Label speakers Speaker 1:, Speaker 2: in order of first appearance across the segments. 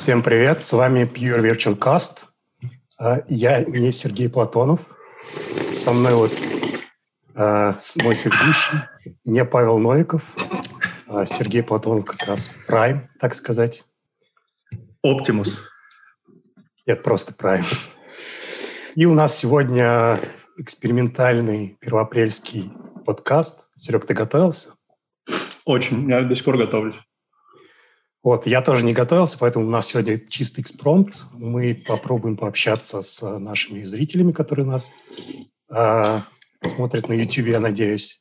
Speaker 1: Всем привет, с вами Pure Virtual Cast. Я не Сергей Платонов. Со мной вот а, мой соведущий, не Павел Новиков. А Сергей Платонов как раз Prime, так сказать.
Speaker 2: Оптимус.
Speaker 1: Нет, просто Prime. И у нас сегодня экспериментальный первоапрельский подкаст. Серег, ты готовился?
Speaker 2: Очень. Я до сих пор готовлюсь.
Speaker 1: Вот, я тоже не готовился, поэтому у нас сегодня чистый экспромт. Мы попробуем пообщаться с нашими зрителями, которые нас э, смотрят на YouTube, я надеюсь.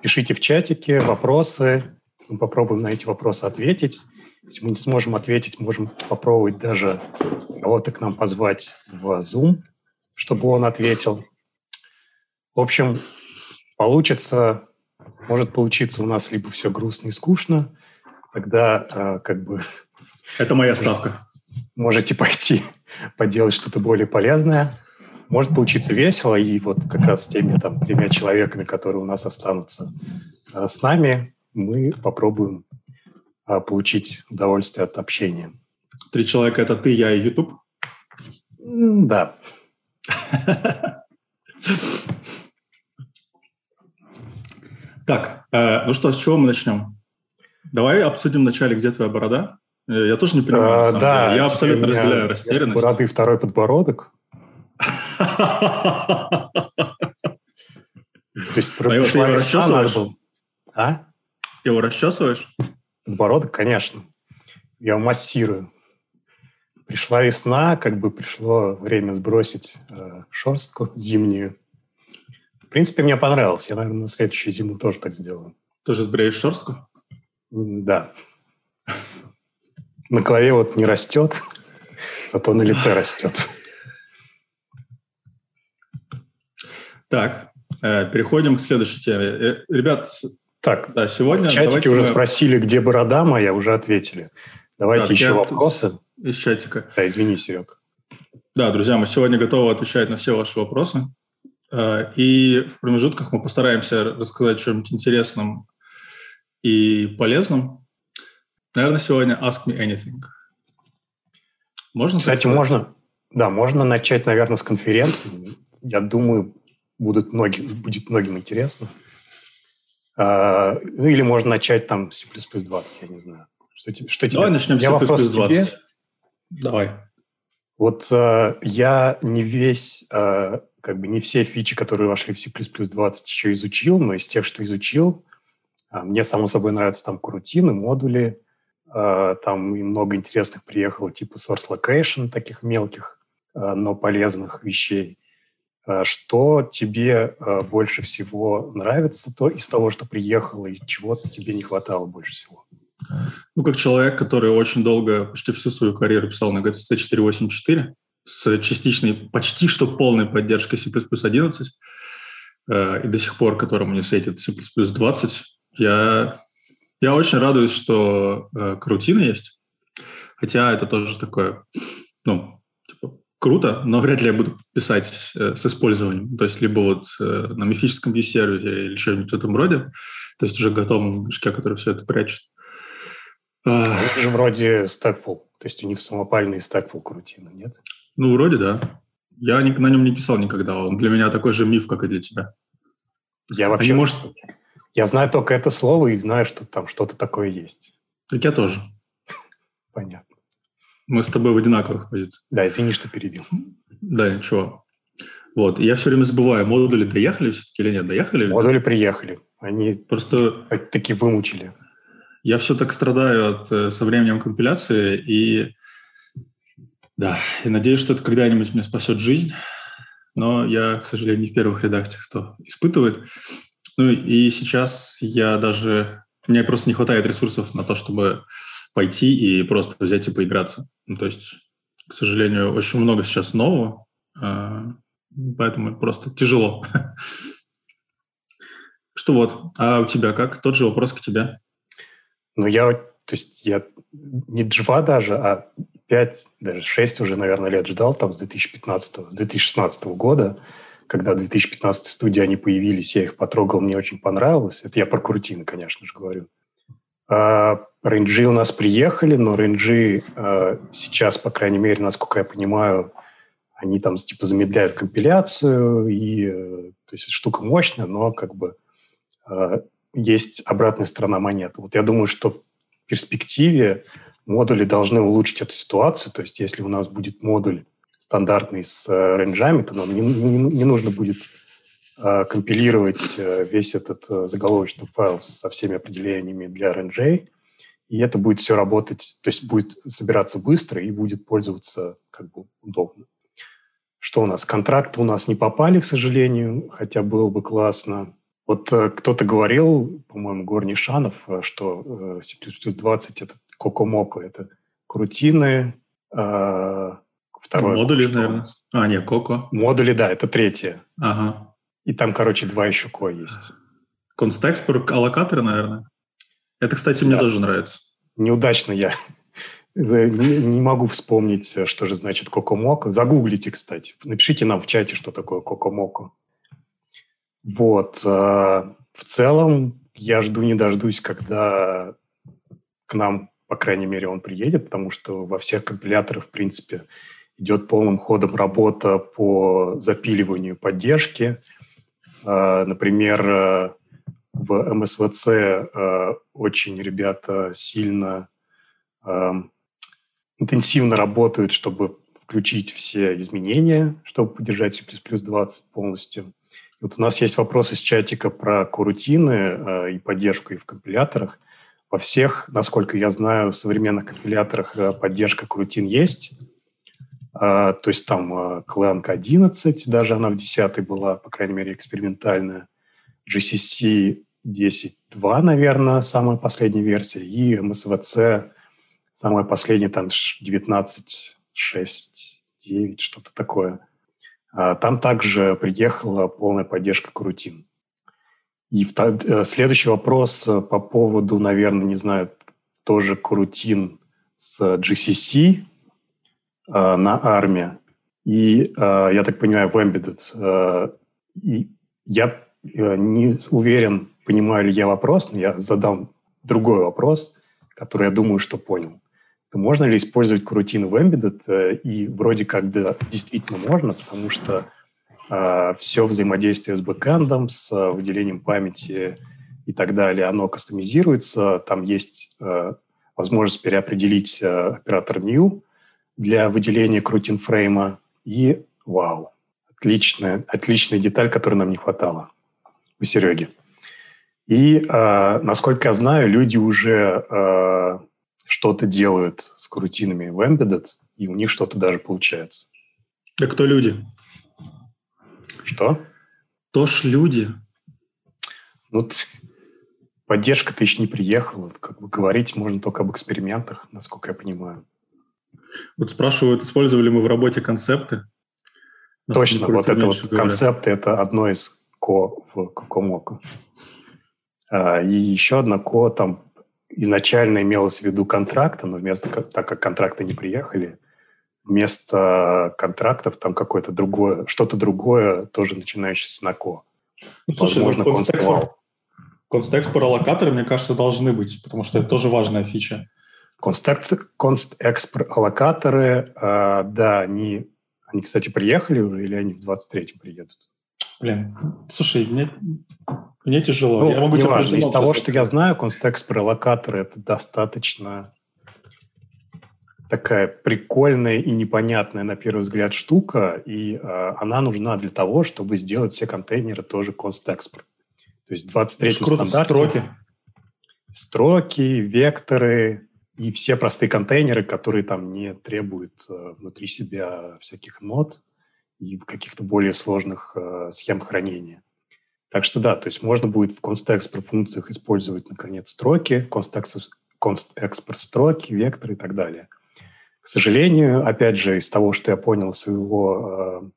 Speaker 1: Пишите в чатике вопросы, мы попробуем на эти вопросы ответить. Если мы не сможем ответить, можем попробовать даже кого-то к нам позвать в Zoom, чтобы он ответил. В общем, получится, может получиться у нас либо все грустно и скучно, тогда э, как бы...
Speaker 2: Это моя ставка.
Speaker 1: Можете пойти поделать что-то более полезное. Может получиться весело, и вот как раз с теми там тремя человеками, которые у нас останутся э, с нами, мы попробуем э, получить удовольствие от общения.
Speaker 2: Три человека — это ты, я и YouTube?
Speaker 1: Да.
Speaker 2: Так, э, ну что, с чего мы начнем? Давай обсудим вначале, где твоя борода. Э, я тоже не понимаю.
Speaker 1: А, да,
Speaker 2: деле. я абсолютно разделяю растерянность.
Speaker 1: бороды второй подбородок.
Speaker 2: То есть а его, ты его расчесываешь?
Speaker 1: А?
Speaker 2: Его расчесываешь?
Speaker 1: Подбородок, конечно. Я массирую. Пришла весна, как бы пришло время сбросить э, шерстку зимнюю. В принципе, мне понравилось. Я, наверное, на следующую зиму тоже так сделаю.
Speaker 2: Тоже сбреешь шерстку?
Speaker 1: Да. На голове вот не растет, зато на лице растет.
Speaker 2: Так, э, переходим к следующей теме. Э, ребят,
Speaker 1: так, да, сегодня... Чатики уже мы... спросили, где борода моя, уже ответили. Давайте да, еще вопросы.
Speaker 2: Из чатика.
Speaker 1: Да, извини, Серег.
Speaker 2: Да, друзья, мы сегодня готовы отвечать на все ваши вопросы. Э, и в промежутках мы постараемся рассказать что-нибудь интересным и полезным. Наверное, сегодня Ask Me Anything.
Speaker 1: Можно? Кстати, можно, да, можно начать, наверное, с конференции. Я думаю, будут многим, будет многим интересно. А, ну, или можно начать там с C++20, я не знаю.
Speaker 2: Что, что Давай тебе? начнем с C++20. Тебе.
Speaker 1: Давай. Вот э, я не весь, э, как бы не все фичи, которые вошли в C++20 еще изучил, но из тех, что изучил, мне, само собой, нравятся там крутины, модули, а, там и много интересных приехало, типа source location, таких мелких, а, но полезных вещей. Что тебе больше всего нравится то, из того, что приехало, и чего тебе не хватало больше всего?
Speaker 2: Ну, как человек, который очень долго, почти всю свою карьеру писал на GTC 484 с частичной, почти что полной поддержкой C++11, и до сих пор, которому не светит C++20, я, я очень радуюсь, что э, карутина есть. Хотя это тоже такое, ну, типа, круто, но вряд ли я буду писать э, с использованием. То есть либо вот э, на мифическом view-сервисе или что-нибудь в этом роде, то есть уже готовом движке, который все это прячет.
Speaker 1: Это же вроде Stackful, то есть у них самопальный Stackful крутина, нет?
Speaker 2: Ну, вроде да. Я на нем не писал никогда, он для меня такой же миф, как и для тебя.
Speaker 1: Я вообще... Они, может, я знаю только это слово и знаю, что там что-то такое есть.
Speaker 2: Так я тоже.
Speaker 1: Понятно.
Speaker 2: Мы с тобой в одинаковых позициях.
Speaker 1: Да, извини, что перебил.
Speaker 2: Да, ничего. Вот, я все время забываю, модули доехали все-таки или нет? Доехали?
Speaker 1: Модули приехали. Они просто таки вымучили.
Speaker 2: Я все так страдаю от, э, со временем компиляции, и да, и надеюсь, что это когда-нибудь мне спасет жизнь. Но я, к сожалению, не в первых рядах тех, кто испытывает. Ну и сейчас я даже... Мне просто не хватает ресурсов на то, чтобы пойти и просто взять и поиграться. Ну, то есть, к сожалению, очень много сейчас нового, а, поэтому просто тяжело. Что вот, а у тебя как? Тот же вопрос к тебе.
Speaker 1: Ну, я, то есть, я не два даже, а пять, даже шесть уже, наверное, лет ждал, там, с 2015, с 2016 года, когда в 2015 студии они появились, я их потрогал, мне очень понравилось. Это я про корутины, конечно же, говорю. А рейнджи у нас приехали, но рейнджи э, сейчас, по крайней мере, насколько я понимаю, они там типа замедляют компиляцию, и э, то есть штука мощная, но как бы э, есть обратная сторона монеты. Вот я думаю, что в перспективе модули должны улучшить эту ситуацию. То есть если у нас будет модуль стандартный с э, рейнджами, то нам не, не, не нужно будет э, компилировать э, весь этот заголовочный файл со всеми определениями для рейнджей, и это будет все работать, то есть будет собираться быстро и будет пользоваться как бы удобно. Что у нас? Контракты у нас не попали, к сожалению, хотя было бы классно. Вот кто-то говорил, по-моему, Горнишанов, э, что C++ это Кокомоко, это крутины, э,
Speaker 3: второе. Модули, наверное. А, нет, Коко.
Speaker 1: Модули, да, это третье.
Speaker 3: Ага.
Speaker 1: И там, короче, два еще ко есть.
Speaker 3: Констекспор, аллокаторы, наверное. Это, кстати, мне да. тоже нравится.
Speaker 1: Неудачно я не, не могу вспомнить, что же значит Кокомоко. Загуглите, кстати. Напишите нам в чате, что такое Кокомоко. Вот. Э, в целом, я жду не дождусь, когда к нам, по крайней мере, он приедет, потому что во всех компиляторах, в принципе, идет полным ходом работа по запиливанию поддержки. Э, например, э, в МСВЦ очень ребята сильно интенсивно работают, чтобы включить все изменения, чтобы поддержать C++ 20 полностью. Вот у нас есть вопрос из чатика про корутины э, и поддержку и в компиляторах. Во всех, насколько я знаю, в современных компиляторах э, поддержка корутин есть. Э, то есть там э, Clang 11, даже она в 10 была, по крайней мере, экспериментальная. GCC 10.2, наверное, самая последняя версия. И MSVC самая последняя, там 19.6.9, что-то такое – а, там также приехала полная поддержка Крутин. И э, следующий вопрос э, по поводу, наверное, не знаю, тоже Крутин с GCC э, на армии. И, я так понимаю, в Embedded. И я не уверен, понимаю ли я вопрос, но я задам другой вопрос, который я думаю, что понял то можно ли использовать корутину в Embedded? Э, и вроде как да, действительно можно, потому что э, все взаимодействие с бэкэндом, с э, выделением памяти и так далее, оно кастомизируется. Там есть э, возможность переопределить э, оператор new для выделения крутин фрейма. И вау, отличная, отличная деталь, которой нам не хватало у Сереги. И, э, насколько я знаю, люди уже э, что-то делают с крутинами в Embedded, и у них что-то даже получается.
Speaker 3: Да кто люди?
Speaker 1: Что?
Speaker 3: То ж люди.
Speaker 1: Ну, поддержка-то еще не приехала. Как бы говорить можно только об экспериментах, насколько я понимаю.
Speaker 3: Вот спрашивают, использовали мы в работе концепты?
Speaker 1: Точно, вот это вот говорят. концепты – это одно из ко в Кокомоко. А, и еще одна ко там изначально имелось в виду контракта, но вместо, так как контракты не приехали, вместо контрактов там какое-то другое, что-то другое, тоже начинающее с НАКО.
Speaker 3: Ну, слушай, Возможно, констекспор, констекспор аллокаторы, мне кажется, должны быть, потому что это тоже важная фича.
Speaker 1: Констекспор аллокаторы, э, да, они, они, кстати, приехали уже или они в 23-м приедут?
Speaker 3: Блин, слушай, мне, мне тяжело.
Speaker 1: Ну, я могу тебе важно. Из того, что я знаю, констекст локаторы это достаточно такая прикольная и непонятная на первый взгляд штука, и э, она нужна для того, чтобы сделать все контейнеры тоже констекспор. То есть 23 стандарт.
Speaker 3: Строки.
Speaker 1: Строки, векторы и все простые контейнеры, которые там не требуют э, внутри себя всяких нод и каких-то более сложных э, схем хранения. Так что да, то есть можно будет в конст-экспорт функциях использовать, наконец, строки, конст-экспорт строки, векторы и так далее. К сожалению, опять же, из того, что я понял своего э,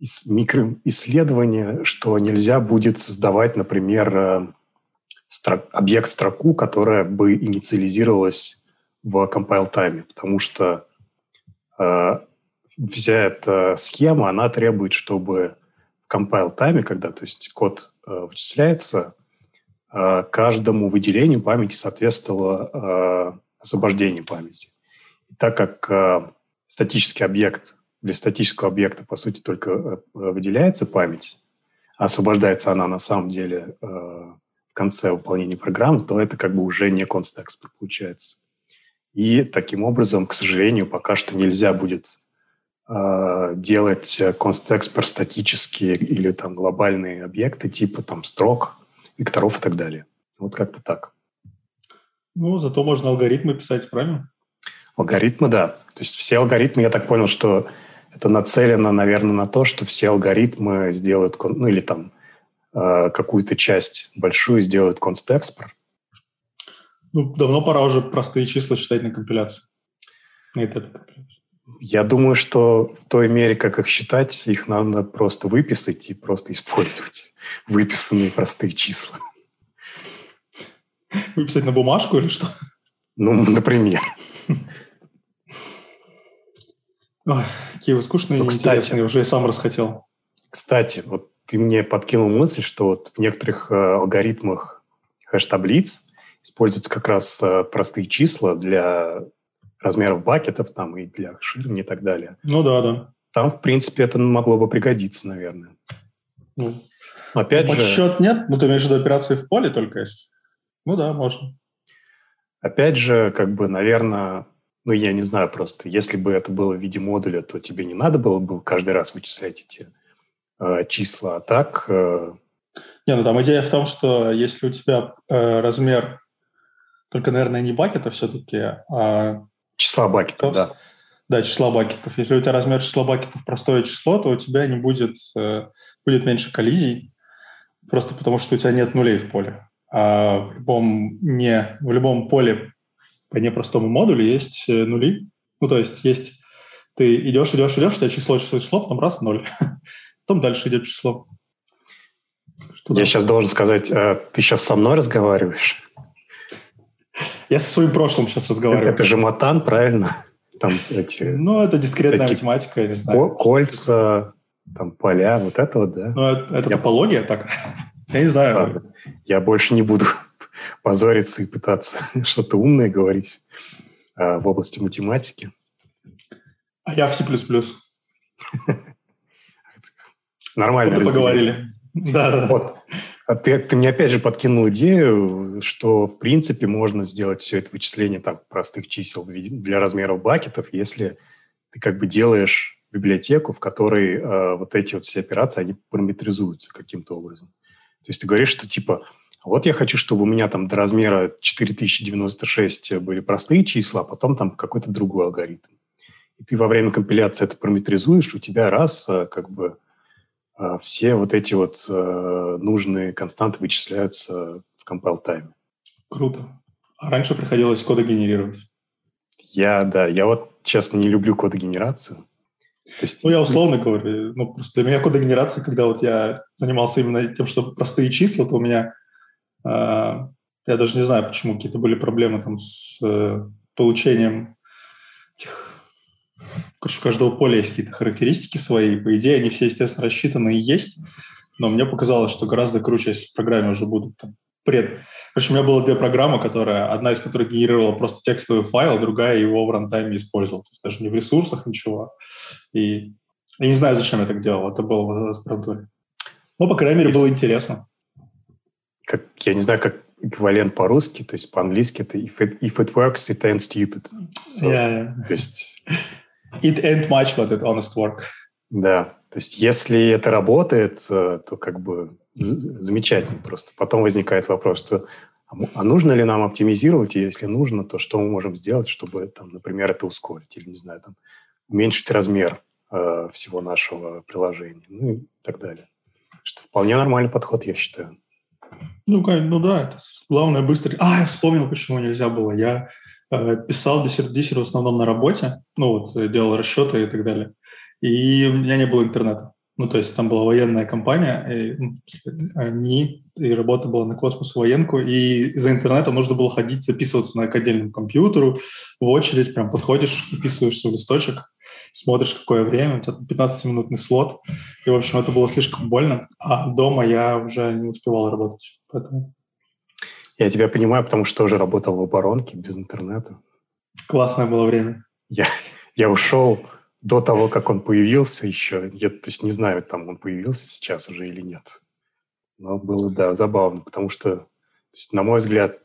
Speaker 1: из микроисследования, что нельзя будет создавать, например, э, объект строку, которая бы инициализировалась в compile time, потому что э, вся эта схема, она требует, чтобы в compile time, когда то есть код э, вычисляется, э, каждому выделению памяти соответствовало э, освобождение памяти. И так как э, статический объект, для статического объекта, по сути, только э, выделяется память, а освобождается она на самом деле э, конце выполнения программы, то это как бы уже не констекспор получается. И таким образом, к сожалению, пока что нельзя будет э, делать констекспор статические или там глобальные объекты типа там строк, векторов и так далее. Вот как-то так.
Speaker 2: Ну, зато можно алгоритмы писать, правильно?
Speaker 1: Алгоритмы, да. То есть все алгоритмы, я так понял, что это нацелено, наверное, на то, что все алгоритмы сделают, ну или там какую-то часть большую сделают констэкспор.
Speaker 2: Ну, давно пора уже простые числа считать на компиляции. На этапе
Speaker 1: компиляции. Я думаю, что в той мере, как их считать, их надо просто выписать и просто использовать выписанные простые числа.
Speaker 2: Выписать на бумажку или что?
Speaker 1: Ну, например.
Speaker 2: Ой, какие вы скучные ну, и кстати, интересные, уже и сам расхотел.
Speaker 1: Кстати, вот ты мне подкинул мысль, что вот в некоторых э, алгоритмах хэш-таблиц используются как раз э, простые числа для размеров бакетов там и для ширм и так далее.
Speaker 2: Ну да, да.
Speaker 1: Там, в принципе, это могло бы пригодиться, наверное.
Speaker 2: Ну, Опять ну, же... Подсчет нет? Ну, ты имеешь в виду операции в поле только есть? Ну да, можно.
Speaker 1: Опять же, как бы, наверное, ну, я не знаю просто, если бы это было в виде модуля, то тебе не надо было бы каждый раз вычислять эти числа, а так... Э...
Speaker 2: Не, ну там идея в том, что если у тебя э, размер только, наверное, не бакета все-таки, а...
Speaker 1: Числа бакетов, да.
Speaker 2: Да, числа бакетов. Если у тебя размер числа бакетов простое число, то у тебя не будет, э, будет меньше коллизий, просто потому что у тебя нет нулей в поле. А в любом, не, в любом поле по непростому модулю есть э, нули. Ну, то есть есть ты идешь, идешь, идешь, у тебя число, число, число, потом раз, ноль. Потом дальше идет число.
Speaker 1: Что Я сейчас должен сказать, а, ты сейчас со мной разговариваешь?
Speaker 2: Я со своим прошлым сейчас разговариваю.
Speaker 1: Это же матан, правильно?
Speaker 2: Там эти, ну, это дискретная математика, я не знаю.
Speaker 1: Кольца, там поля, вот это вот, да?
Speaker 2: Ну, это, это я... топология так? Я не знаю. Ладно.
Speaker 1: Я больше не буду позориться и пытаться что-то умное говорить а, в области математики.
Speaker 2: А я в C++.
Speaker 1: Нормально.
Speaker 2: Вот поговорили. Да, да.
Speaker 1: Вот. А ты, ты мне опять же подкинул идею, что в принципе можно сделать все это вычисление там простых чисел для размеров бакетов, если ты как бы делаешь библиотеку, в которой э, вот эти вот все операции, они параметризуются каким-то образом. То есть ты говоришь, что типа, вот я хочу, чтобы у меня там до размера 4096 были простые числа, а потом там какой-то другой алгоритм. И ты во время компиляции это параметризуешь, у тебя раз э, как бы все вот эти вот э, нужные константы вычисляются в compile тайме.
Speaker 2: Круто. А раньше приходилось коды генерировать?
Speaker 1: Я, да, я вот, честно, не люблю кодогенерацию.
Speaker 2: То есть... Ну, я условно говорю. Ну, просто для меня кодогенерация, когда вот я занимался именно тем, что простые числа, то у меня... Э, я даже не знаю, почему какие-то были проблемы там с э, получением этих... У каждого поля есть какие-то характеристики свои. По идее, они все, естественно, рассчитаны и есть. Но мне показалось, что гораздо круче, если в программе уже будут там, пред... Короче, у меня было две программы, которая, одна из которых генерировала просто текстовый файл, другая его в рантайме использовала. То есть даже не в ресурсах ничего. И я не знаю, зачем я так делал. Это было в аспирантуре. Но, по крайней мере, было интересно.
Speaker 1: Как, я не знаю, как эквивалент по-русски, то есть по-английски это if it, if it works, it ain't stupid.
Speaker 2: So, yeah, yeah. То есть... It ain't much, but it honest work.
Speaker 1: Да, то есть если это работает, э, то как бы замечательно просто. Потом возникает вопрос, что а, а нужно ли нам оптимизировать, и если нужно, то что мы можем сделать, чтобы, там, например, это ускорить, или, не знаю, там, уменьшить размер э, всего нашего приложения, ну и так далее. Что вполне нормальный подход, я считаю.
Speaker 2: Ну, ну да, это главное быстро. А, я вспомнил, почему нельзя было. Я писал диссер, диссер в основном на работе, ну вот, э, делал расчеты и так далее. И у меня не было интернета. Ну, то есть там была военная компания, и, ну, они, и работа была на космос военку, и за интернетом нужно было ходить, записываться на к компьютеру, в очередь, прям подходишь, записываешься в листочек, смотришь, какое время, у тебя 15-минутный слот, и, в общем, это было слишком больно, а дома я уже не успевал работать, поэтому
Speaker 1: Я тебя понимаю, потому что тоже работал в оборонке без интернета.
Speaker 2: Классное было время.
Speaker 1: Я, я ушел до того, как он появился еще. Я, то есть не знаю, там он появился сейчас уже или нет. Но было, да, забавно, потому что, то есть, на мой взгляд,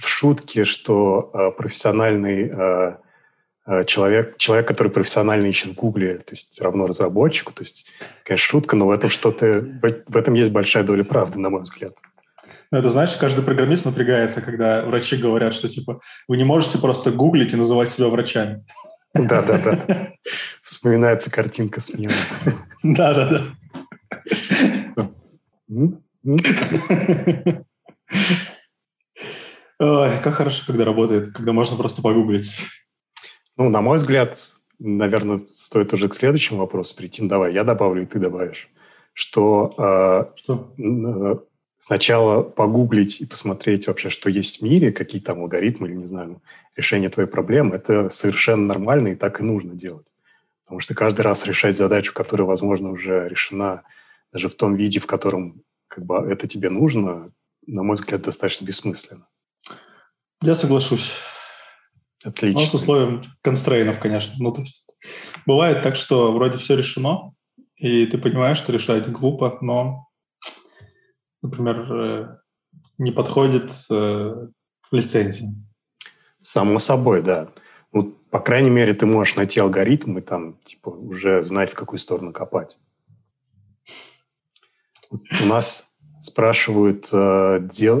Speaker 1: в шутке, что э, профессиональный э, человек, человек, который профессионально ищет в Гугле, то есть равно разработчику, то есть, конечно, шутка, но в этом что-то, в этом есть большая доля правды, на мой взгляд.
Speaker 2: Ну, это, знаешь, каждый программист напрягается, когда врачи говорят, что, типа, вы не можете просто гуглить и называть себя врачами.
Speaker 1: Да-да-да. Вспоминается картинка с мемом.
Speaker 2: Да-да-да. Ой, как хорошо, когда работает, когда можно просто погуглить.
Speaker 1: Ну, на мой взгляд, наверное, стоит уже к следующему вопросу прийти. Ну, давай, я добавлю, и ты добавишь. Что, э, что? Сначала погуглить и посмотреть вообще, что есть в мире, какие там алгоритмы или, не знаю, решение твоей проблемы, это совершенно нормально и так и нужно делать. Потому что каждый раз решать задачу, которая, возможно, уже решена даже в том виде, в котором как бы, это тебе нужно, на мой взгляд, достаточно бессмысленно.
Speaker 2: Я соглашусь.
Speaker 1: Отлично.
Speaker 2: Но с условием констрейнов, конечно. Ну, то есть бывает так, что вроде все решено, и ты понимаешь, что решать глупо, но, например, э, не подходит э, лицензии.
Speaker 1: Само собой, да. Ну, по крайней мере, ты можешь найти алгоритм и там, типа, уже знать, в какую сторону копать. У нас спрашивают, э,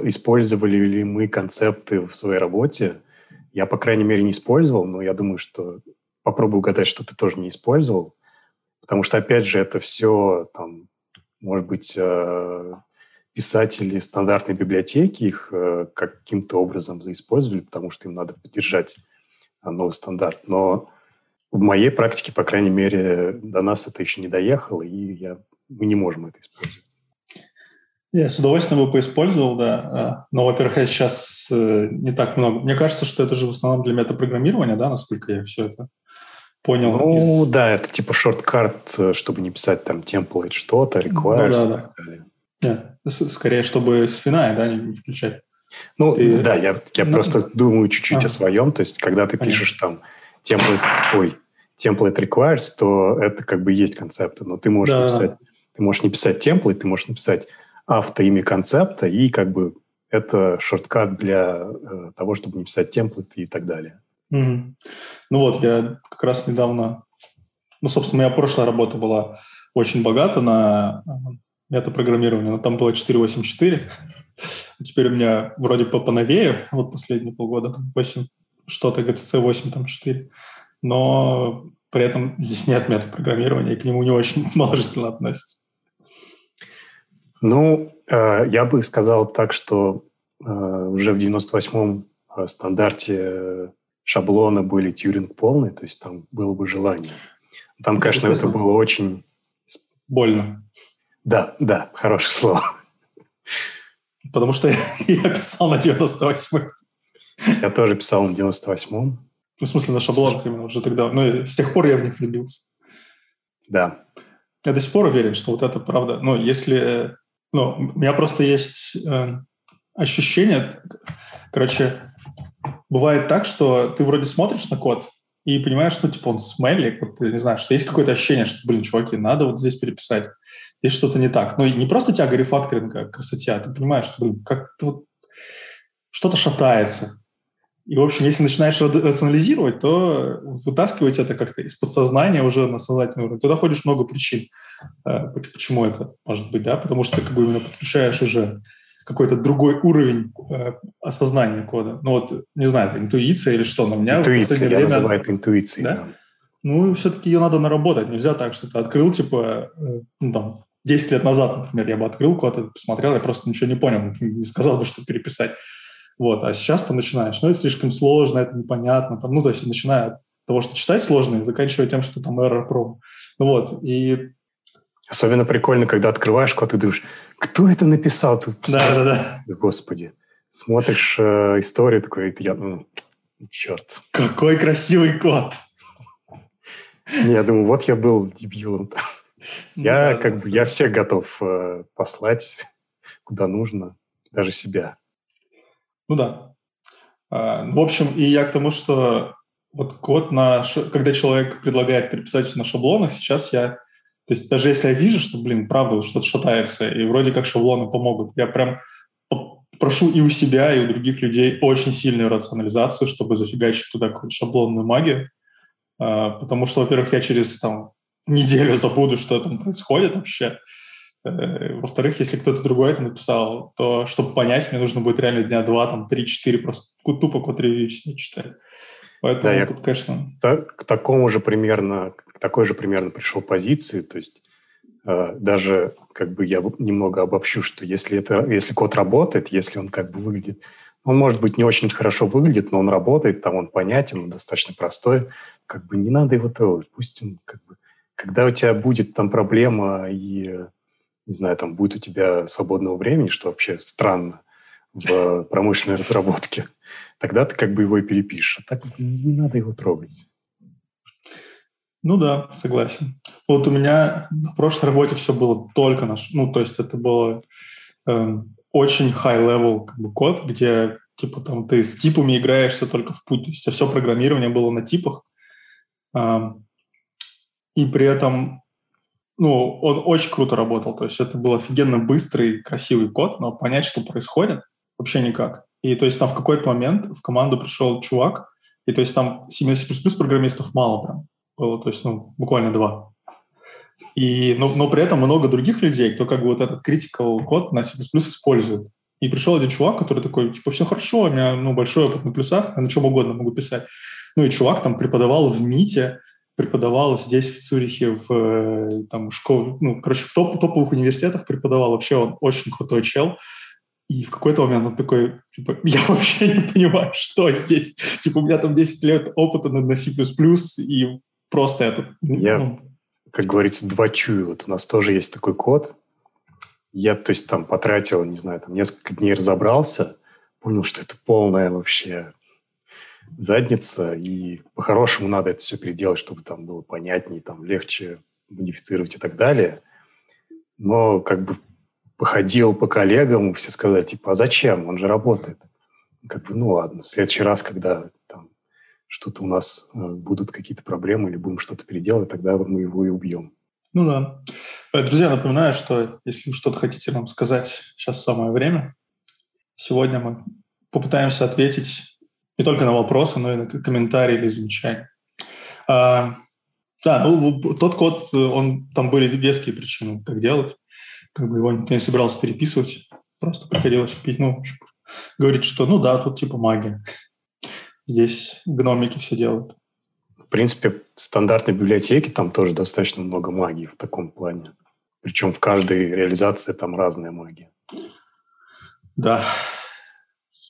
Speaker 1: использовали ли мы концепты в своей работе. Я, по крайней мере, не использовал, но я думаю, что попробую угадать, что ты тоже не использовал. Потому что, опять же, это все, там, может быть, писатели стандартной библиотеки их э, каким-то образом заиспользовали, потому что им надо поддержать новый стандарт. Но в моей практике, по крайней мере, до нас это еще не доехало, и я, мы не можем это использовать.
Speaker 2: Я с удовольствием бы поиспользовал, да. А, но, во-первых, я сейчас э, не так много. Мне кажется, что это же в основном для метапрограммирования, да, насколько я все это понял.
Speaker 1: Ну, из... да, это типа шорткарт, э, чтобы не писать там template что-то, requires ну, да,
Speaker 2: да. Нет, скорее, чтобы с фина, да, не включать.
Speaker 1: Ну, ты... да, я, я ну, просто думаю чуть-чуть а. о своем. То есть, когда ты Понятно. пишешь там template, ой, template requires, то это как бы есть концепты, но ты можешь да. написать, ты можешь не писать template, ты можешь написать автоимя концепта, и как бы это шорткат для э, того, чтобы не писать темплеты и так далее.
Speaker 2: Угу. Ну вот, я как раз недавно... Ну, собственно, моя прошлая работа была очень богата на э, метапрограммирование, но там было 4.8.4. А теперь у меня вроде по поновее, вот последние полгода, 8, что-то GTC 8, там 4. Но при этом здесь нет метапрограммирования, и к нему не очень положительно относится.
Speaker 1: Ну, э, я бы сказал так, что э, уже в 98-м э, стандарте шаблона были тюринг полный, то есть там было бы желание. Там, конечно, это было очень...
Speaker 2: Больно.
Speaker 1: Да, да, хорошее слово.
Speaker 2: Потому что я писал на 98-м.
Speaker 1: Я тоже писал на 98-м.
Speaker 2: Ну, в смысле, на шаблонах именно уже тогда. Ну, с тех пор я в них влюбился.
Speaker 1: Да.
Speaker 2: Я до сих пор уверен, что вот это правда. Ну, если ну, у меня просто есть э, ощущение, короче, бывает так, что ты вроде смотришь на код и понимаешь, что типа он смайлик, вот ты не знаешь, что есть какое-то ощущение, что, блин, чуваки, надо вот здесь переписать. Здесь что-то не так. Ну, не просто тяга рефакторинга к красоте, а ты понимаешь, что, блин, как-то вот что-то шатается. И, в общем, если начинаешь рационализировать, то вытаскивать это как-то из подсознания уже на сознательный уровень. Туда ходишь много причин, э, почему это может быть, да, потому что ты как бы именно подключаешь уже какой-то другой уровень э, осознания кода. Ну вот, не знаю, это интуиция или что, но у меня
Speaker 1: интуиция, в последнее я время... называю это интуицией.
Speaker 2: Да? да. Ну, все-таки ее надо наработать. Нельзя так, что ты открыл, типа, э, ну, там, 10 лет назад, например, я бы открыл код, посмотрел, я просто ничего не понял, не сказал бы, что переписать. Вот, а сейчас ты начинаешь, ну, это слишком сложно, это непонятно, там, ну, то есть начиная от того, что читать сложно, и заканчивая тем, что там error pro. Ну, вот, и...
Speaker 1: Особенно прикольно, когда открываешь код и думаешь, кто это написал? Ты
Speaker 2: да, да, да.
Speaker 1: Господи. Смотришь э, историю такой, я, ну, черт.
Speaker 2: Какой красивый код!
Speaker 1: Я думаю, вот я был дебилом. Я как бы, я всех готов э, послать куда нужно. даже себя.
Speaker 2: Ну да. А, в общем, и я к тому, что вот код на... Когда человек предлагает переписать на шаблонах, сейчас я... То есть даже если я вижу, что, блин, правда, что-то шатается, и вроде как шаблоны помогут, я прям прошу и у себя, и у других людей очень сильную рационализацию, чтобы зафигачить туда какую-то шаблонную магию. А, потому что, во-первых, я через там, неделю забуду, что там происходит вообще. Э, во-вторых, если кто-то другой это написал, то чтобы понять, мне нужно будет реально дня два, там, три-четыре просто тупо код ревью читать.
Speaker 1: Поэтому да, тут, конечно... Так, к такому же примерно, к такой же примерно пришел позиции, то есть э, даже как бы я немного обобщу, что если, это, если код работает, если он как бы выглядит, он может быть не очень хорошо выглядит, но он работает, там он понятен, он достаточно простой, как бы не надо его трогать, пусть он как бы, когда у тебя будет там проблема и, не знаю, там будет у тебя свободного времени, что вообще странно в промышленной разработке, тогда ты как бы его и перепишешь. А так не надо его трогать.
Speaker 2: Ну да, согласен. Вот у меня на прошлой работе все было только наш, ну то есть это было эм, очень high-level как бы, код, где типа там ты с типами играешься только в путь, то есть все программирование было на типах, эм, и при этом ну, он очень круто работал, то есть это был офигенно быстрый, красивый код, но понять, что происходит, вообще никак. И то есть там в какой-то момент в команду пришел чувак, и то есть там C++ программистов мало прям было, то есть ну, буквально два. И, но, но при этом много других людей, кто как бы вот этот critical код на C++ использует. И пришел один чувак, который такой, типа, все хорошо, у меня ну, большой опыт на плюсах, я на чем угодно могу писать. Ну и чувак там преподавал в МИТе, преподавал здесь, в Цюрихе, в э, там, школе, ну, короче, в топ, топовых университетах преподавал. Вообще он очень крутой чел. И в какой-то момент он такой, типа, я вообще не понимаю, что здесь. Типа, у меня там 10 лет опыта на C++, и просто это...
Speaker 1: Я, ну, как говорится, два чую. Вот у нас тоже есть такой код. Я, то есть, там потратил, не знаю, там несколько дней разобрался, понял, что это полная вообще задница, и по-хорошему надо это все переделать, чтобы там было понятнее, там легче модифицировать и так далее. Но как бы походил по коллегам, все сказали, типа, а зачем? Он же работает. Как бы, ну ладно, в следующий раз, когда там что-то у нас э, будут какие-то проблемы или будем что-то переделывать, тогда мы его и убьем.
Speaker 2: Ну да. Э, друзья, напоминаю, что если вы что-то хотите нам сказать, сейчас самое время. Сегодня мы попытаемся ответить не только на вопросы, но и на комментарии или замечания. А, да, ну, тот код, он, там были веские причины так делать. Как бы его никто не собирался переписывать. Просто приходилось пить, ну, говорить, что ну да, тут типа магия. Здесь гномики все делают.
Speaker 1: В принципе, в стандартной библиотеке там тоже достаточно много магии в таком плане. Причем в каждой реализации там разная магия.
Speaker 2: Да,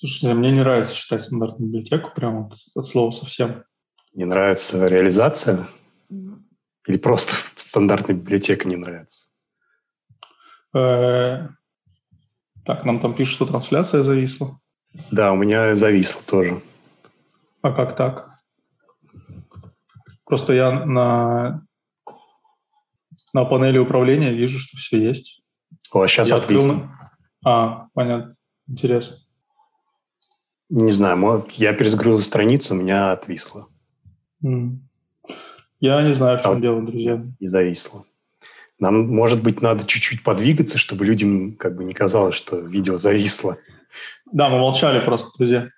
Speaker 2: Слушайте, мне не нравится читать стандартную библиотеку, прям вот от слова совсем.
Speaker 1: Не нравится реализация? Или просто стандартная библиотека не нравится?
Speaker 2: Э, так, нам там пишут, что трансляция зависла.
Speaker 1: Да, у меня зависла тоже.
Speaker 2: А как так? Просто я на, на панели управления вижу, что все есть.
Speaker 1: О, сейчас я открыл.
Speaker 2: А, понятно. Интересно.
Speaker 1: Не знаю, я перезагрузил страницу, у меня отвисло.
Speaker 2: Я не знаю, в чем а дело, друзья.
Speaker 1: И зависло. Нам, может быть, надо чуть-чуть подвигаться, чтобы людям как бы не казалось, что видео зависло.
Speaker 2: Да, мы молчали просто, друзья.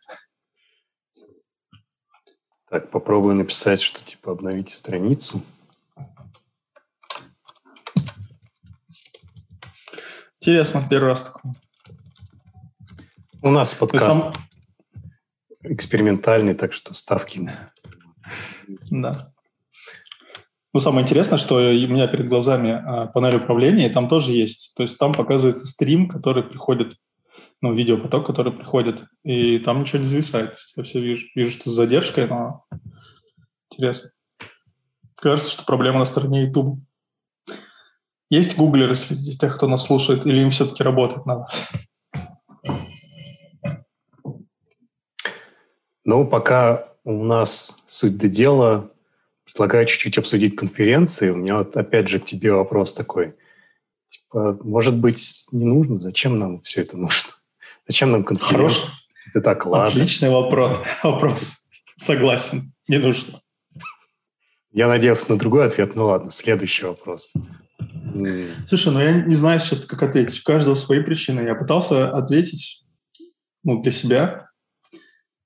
Speaker 1: Так, попробую написать, что типа обновите страницу.
Speaker 2: Интересно, первый раз такое.
Speaker 1: У нас подкаст. Сам экспериментальный, так что ставки.
Speaker 2: Да. Ну, самое интересное, что у меня перед глазами а, панель управления, и там тоже есть. То есть там показывается стрим, который приходит, ну, видеопоток, который приходит, и там ничего не зависает. Я все вижу, вижу, что с задержкой, но интересно. Кажется, что проблема на стороне YouTube. Есть гуглеры среди тех, кто нас слушает, или им все-таки работать надо?
Speaker 1: Но пока у нас суть до дела, предлагаю чуть-чуть обсудить конференции. У меня вот опять же к тебе вопрос такой. Типа, может быть, не нужно? Зачем нам все это нужно? Зачем нам конференция? Хорош.
Speaker 2: Это так, ладно. Отличный вопрос. вопрос. Согласен. Не нужно.
Speaker 1: Я надеялся на другой ответ. Ну ладно, следующий вопрос.
Speaker 2: Слушай, ну я не знаю сейчас, как ответить. У каждого свои причины. Я пытался ответить ну, для себя.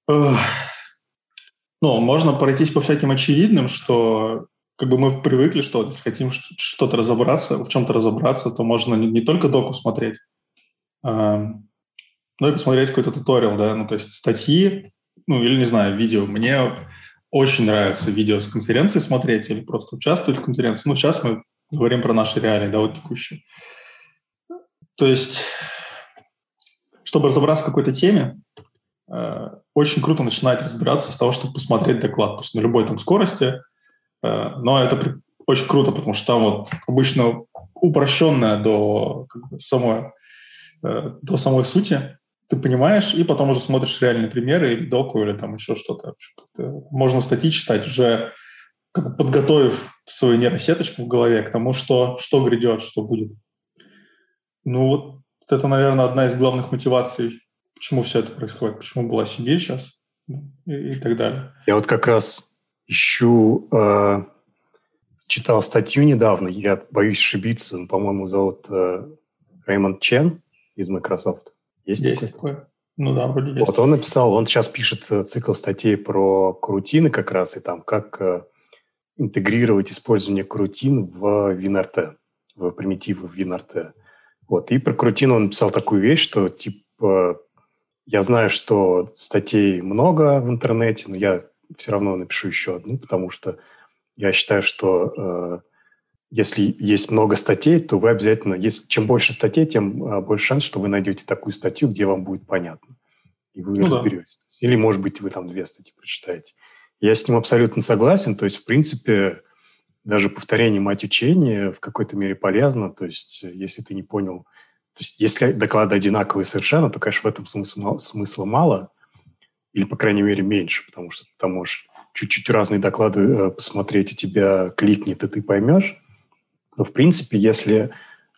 Speaker 2: Ну, можно пройтись по всяким очевидным, что как бы мы привыкли, что если хотим что-то разобраться, в чем-то разобраться, то можно не, не только доку смотреть, а, но и посмотреть какой-то туториал, да, ну, то есть статьи, ну, или, не знаю, видео. Мне очень нравится видео с конференции смотреть или просто участвовать в конференции. Ну, сейчас мы говорим про наши реалии, да, вот текущие. То есть, чтобы разобраться в какой-то теме, очень круто начинать разбираться с того, чтобы посмотреть доклад, пусть на любой там скорости, э, но это очень круто, потому что там вот обычно упрощенное до как бы, самой, э, до самой сути, ты понимаешь, и потом уже смотришь реальные примеры или доку, или там еще что-то. Можно статьи читать уже как бы подготовив свою нейросеточку в голове к тому, что, что грядет, что будет. Ну вот это, наверное, одна из главных мотиваций, почему все это происходит, почему была Сибирь сейчас и, и так далее.
Speaker 1: Я вот как раз ищу, э, читал статью недавно, я боюсь ошибиться, но, по-моему, зовут э, Рэймонд Чен из Microsoft.
Speaker 2: Есть, есть такое? такое? Ну да, вроде
Speaker 1: есть. Вот он написал, он сейчас пишет э, цикл статей про крутины как раз, и там как э, интегрировать использование крутин в WinRT, в примитивы в WinRT. Вот. И про крутину он написал такую вещь, что типа я знаю, что статей много в интернете, но я все равно напишу еще одну, потому что я считаю, что э, если есть много статей, то вы обязательно, если, чем больше статей, тем э, больше шанс, что вы найдете такую статью, где вам будет понятно. И вы ну, разберетесь. Да. Или, может быть, вы там две статьи прочитаете. Я с ним абсолютно согласен. То есть, в принципе, даже повторение мать учения в какой-то мере полезно. То есть, если ты не понял, то есть, если доклады одинаковые совершенно, то, конечно, в этом смысла, мало, или, по крайней мере, меньше, потому что ты можешь чуть-чуть разные доклады э, посмотреть, у тебя кликнет, и ты поймешь. Но, в принципе, если э,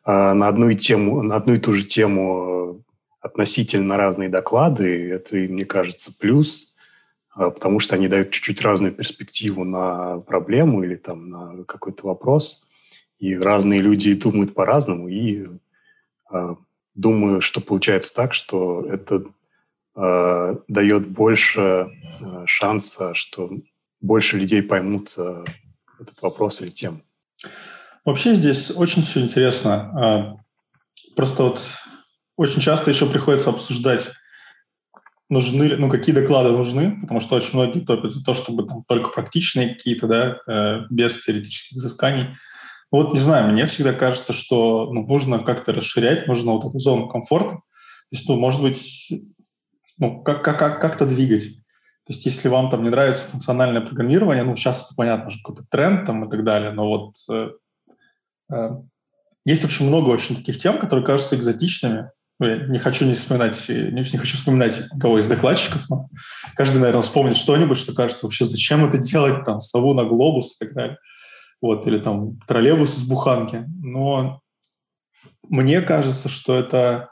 Speaker 1: на, одну и тему, на одну и ту же тему э, относительно разные доклады, это, мне кажется, плюс – потому что они дают чуть-чуть разную перспективу на проблему или там на какой-то вопрос. И разные люди думают по-разному. И думаю, что получается так, что это э, дает больше э, шанса, что больше людей поймут этот вопрос или тему.
Speaker 2: Вообще здесь очень все интересно. Просто вот очень часто еще приходится обсуждать нужны, ну, какие доклады нужны, потому что очень многие топят за то, чтобы там только практичные какие-то, да, э, без теоретических изысканий. Вот, не знаю, мне всегда кажется, что ну, нужно как-то расширять, нужно вот эту зону комфорта. То есть, ну, может быть, ну, как, как, как, как-то двигать. То есть, если вам там не нравится функциональное программирование, ну, сейчас это понятно, что какой-то тренд там и так далее, но вот э, э, есть очень много очень таких тем, которые кажутся экзотичными, ну, я не хочу не вспоминать, не, не хочу вспоминать кого из докладчиков, но каждый, наверное, вспомнит что-нибудь, что кажется, вообще зачем это делать, там, сову на глобус и так далее. Вот, или там троллейбус из буханки. Но мне кажется, что это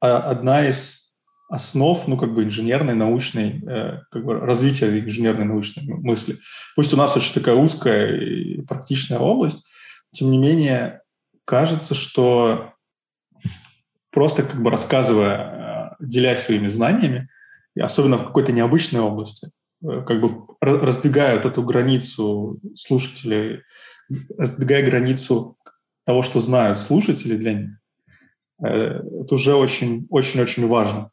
Speaker 2: одна из основ, ну, как бы инженерной, научной, э, как бы развития инженерной научной мысли. Пусть у нас очень такая узкая и практичная область, тем не менее, кажется, что просто как бы рассказывая, э, делясь своими знаниями, и особенно в какой-то необычной области, как бы раздвигают эту границу слушателей, раздвигая границу того, что знают слушатели для них, э, это уже очень-очень-очень важно.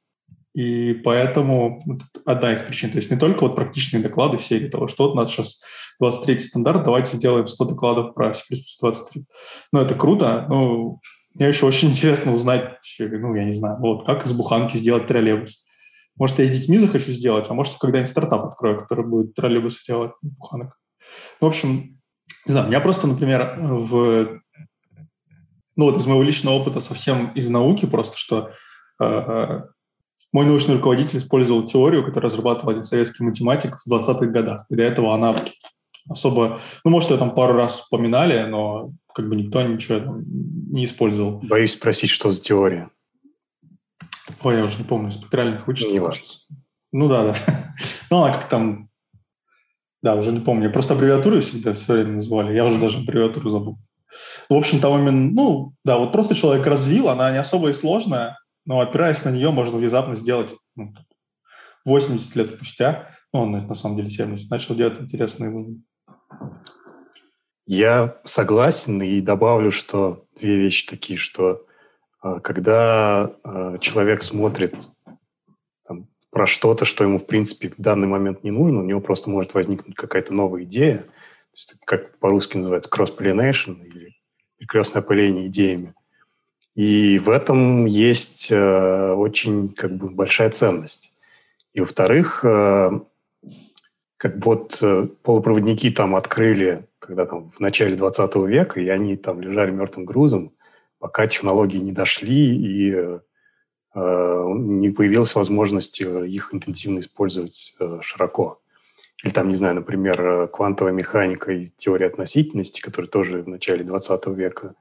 Speaker 2: И поэтому одна из причин, то есть не только вот практичные доклады серии того, что вот нас сейчас 23 стандарт, давайте сделаем 100 докладов про C++ 23. Ну, это круто, но мне еще очень интересно узнать, ну, я не знаю, вот как из буханки сделать троллейбус. Может, я с детьми захочу сделать, а может, когда-нибудь стартап открою, который будет троллейбус делать, буханок. Ну, в общем, не знаю, меня просто, например, в... Ну, вот из моего личного опыта совсем из науки просто, что э, мой научный руководитель использовал теорию, которую разрабатывал один советский математик в 20-х годах. И до этого она особо... Ну, может, ее там пару раз вспоминали, но как бы никто ничего не использовал.
Speaker 1: Боюсь спросить, что за теория.
Speaker 2: Ой, я уже не помню, спектральных вычетов. Не. Ну да, да. Ну, а как там... Да, уже не помню. Просто аббревиатуры всегда все время называли. Я уже даже аббревиатуру забыл. В общем, там именно, ну, да, вот просто человек развил, она не особо и сложная, но опираясь на нее, можно внезапно сделать ну, 80 лет спустя, ну, он на самом деле 70, начал делать интересные выводы.
Speaker 1: Я согласен и добавлю, что две вещи такие, что когда а, человек смотрит там, про что-то, что ему, в принципе, в данный момент не нужно, у него просто может возникнуть какая-то новая идея, то есть, как по-русски называется, cross-pollination или перекрестное опыление идеями. И в этом есть э, очень как бы, большая ценность. И, во-вторых, э, как вот э, полупроводники там открыли, когда там в начале 20 века, и они там лежали мертвым грузом, пока технологии не дошли и э, не появилась возможность их интенсивно использовать э, широко. Или там, не знаю, например, квантовая механика и теория относительности, которые тоже в начале 20 века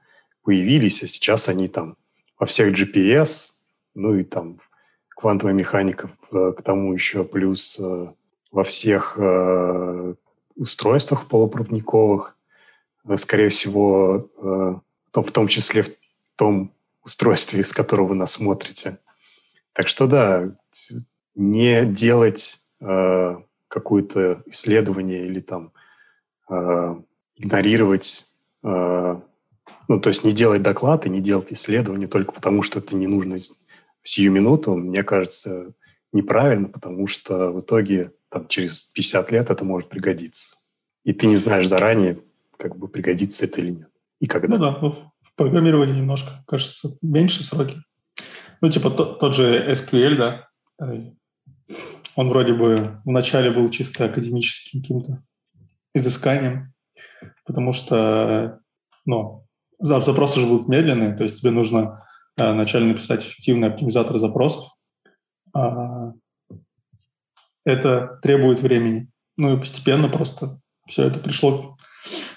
Speaker 1: появились, а сейчас они там во всех GPS, ну и там квантовая механика к тому еще плюс во всех э, устройствах полупроводниковых, э, скорее всего, э, в том числе в том устройстве, из которого вы нас смотрите. Так что да, не делать э, какое-то исследование или там э, игнорировать, э, ну то есть не делать доклад и не делать исследование только потому, что это не нужно сию минуту, мне кажется, неправильно, потому что в итоге там, через 50 лет это может пригодиться. И ты не знаешь заранее, как бы пригодится это или нет. И когда.
Speaker 2: Ну да, в программировании немножко, кажется, меньше сроки. Ну, типа тот, тот же SQL, да, он вроде бы вначале был чисто академическим каким-то изысканием, потому что, ну, запросы же будут медленные, то есть тебе нужно э, вначале написать эффективный оптимизатор запросов, а это требует времени. Ну и постепенно просто все это пришло.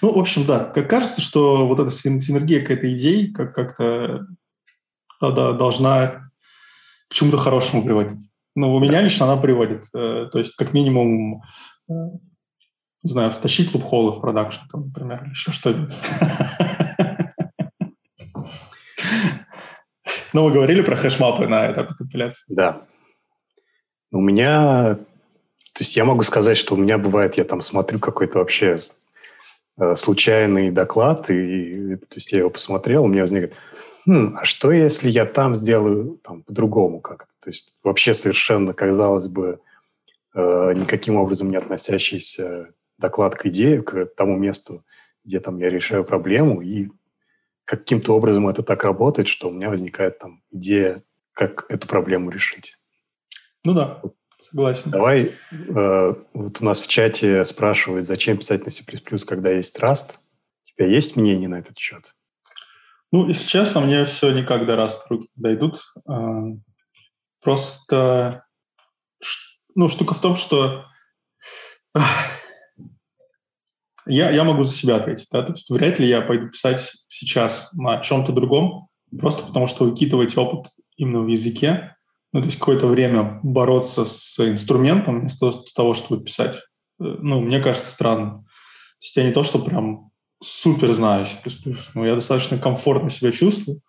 Speaker 2: Ну, в общем, да, как кажется, что вот эта синергия к этой идее как- как-то да, должна к чему-то хорошему приводить. Но у меня лично она приводит. Э, то есть, как минимум, э, не знаю, втащить лупхолы в продакшн, например, или еще что-нибудь. Ну, вы говорили про хэшмапы на этапе компиляции.
Speaker 1: Да. У меня то есть я могу сказать, что у меня бывает, я там смотрю какой-то вообще случайный доклад, и то есть я его посмотрел, у меня возникает, хм, а что если я там сделаю там, по-другому как-то? То есть вообще совершенно, казалось бы, э, никаким образом не относящийся доклад к идее, к тому месту, где там я решаю проблему, и каким-то образом это так работает, что у меня возникает там идея, как эту проблему решить.
Speaker 2: Ну да. Согласен.
Speaker 1: Давай, э, вот у нас в чате спрашивают, зачем писать на C++, когда есть Rust. У тебя есть мнение на этот счет?
Speaker 2: Ну, если честно, мне все никак до Rust руки дойдут. Э, просто, ну, штука в том, что я, я могу за себя ответить, да, то есть вряд ли я пойду писать сейчас на чем-то другом, просто потому что выкидывать опыт именно в языке ну, то есть какое-то время бороться с инструментом вместо того, чтобы писать, э, ну, мне кажется, странно. То есть я не то, что прям супер знаю C++, но я достаточно комфортно себя чувствую.